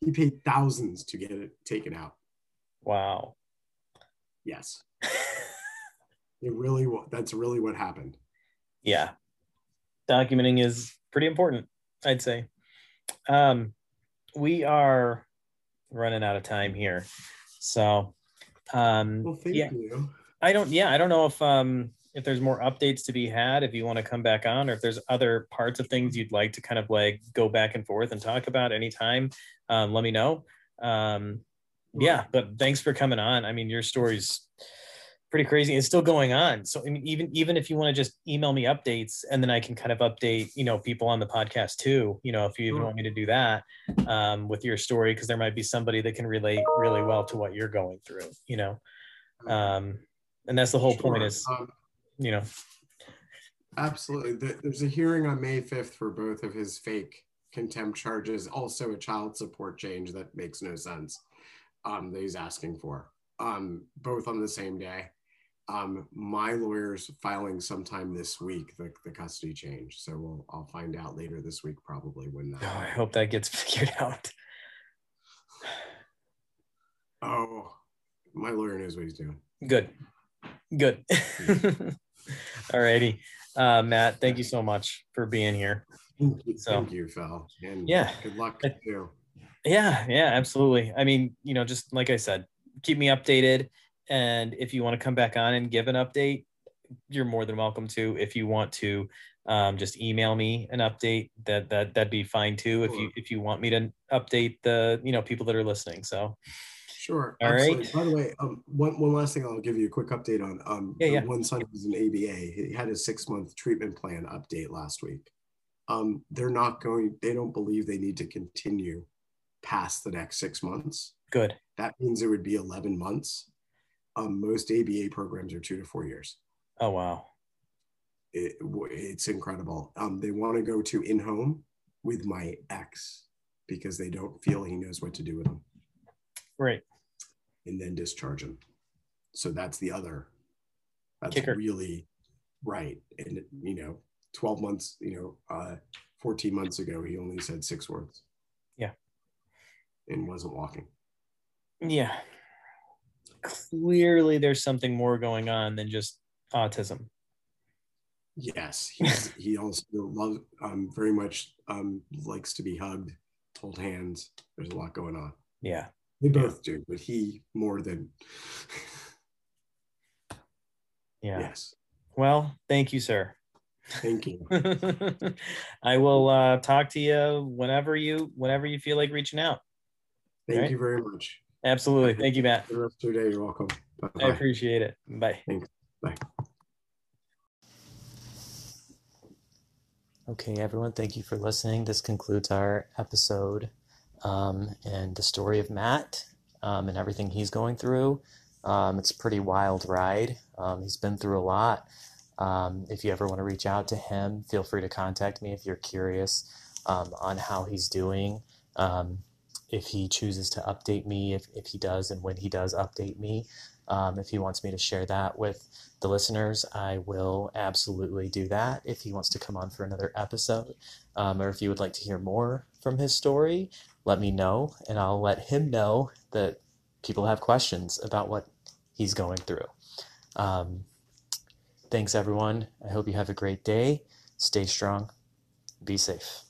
He paid thousands to get it taken out. Wow. Yes. it really was. that's really what happened. Yeah documenting is pretty important, I'd say. Um, we are running out of time here. So, um, well, thank yeah, you. I don't, yeah, I don't know if, um, if there's more updates to be had, if you want to come back on, or if there's other parts of things you'd like to kind of like go back and forth and talk about anytime, um, let me know. Um, yeah, but thanks for coming on. I mean, your story's pretty crazy. It's still going on. So I mean, even even if you want to just email me updates, and then I can kind of update you know people on the podcast too. You know, if you even want me to do that um, with your story, because there might be somebody that can relate really well to what you're going through. You know, um, and that's the whole sure. point. Is um, you know. Absolutely. There's a hearing on May 5th for both of his fake contempt charges, also a child support change that makes no sense um, that he's asking for, um, both on the same day. Um, my lawyer's filing sometime this week the, the custody change, so we'll I'll find out later this week probably when that. Oh, I hope that gets figured out. Oh, my lawyer knows what he's doing. Good, good. All righty, uh, Matt. Thank you so much for being here. Thank you, so, thank you Phil. And yeah, good luck to you. Yeah, yeah, absolutely. I mean, you know, just like I said, keep me updated and if you want to come back on and give an update, you're more than welcome to. If you want to um, just email me an update. That that that'd be fine too. If you if you want me to update the you know people that are listening. So Sure. All absolutely. right. By the way, um, one one last thing I'll give you a quick update on. Um, Yeah, yeah. One son who's an ABA. He had a six month treatment plan update last week. Um, they're not going. They don't believe they need to continue past the next six months. good. That means it would be eleven months. Um, most ABA programs are two to four years. Oh wow. It, it's incredible. Um, they want to go to in home with my ex because they don't feel he knows what to do with them. Right. and then discharge him. So that's the other. That's Kicker. really right. And you know, 12 months, you know, uh 14 months ago, he only said six words. Yeah. And wasn't walking. Yeah. Clearly, there's something more going on than just autism. Yes. He also loves um very much um likes to be hugged, hold hands. There's a lot going on. Yeah. They both do, but he more than Yeah. yes. Well, thank you, sir. Thank you. I will uh, talk to you whenever you whenever you feel like reaching out. Thank Right. you very much. Absolutely. Thank you, Matt. For the rest of your day, you're welcome. I Bye-bye. appreciate it. Bye. Thanks. Bye. Okay, everyone, thank you for listening. This concludes our episode um, and the story of Matt um, and everything he's going through. Um, it's a pretty wild ride. Um, he's been through a lot. Um, if you ever want to reach out to him, feel free to contact me if you're curious um, on how he's doing. Um, if he chooses to update me, if, if he does, and when he does update me, um, if he wants me to share that with the listeners, I will absolutely do that. If he wants to come on for another episode, um, or if you would like to hear more from his story, let me know, and I'll let him know that people have questions about what he's going through. Um, thanks, everyone. I hope you have a great day. Stay strong. Be safe.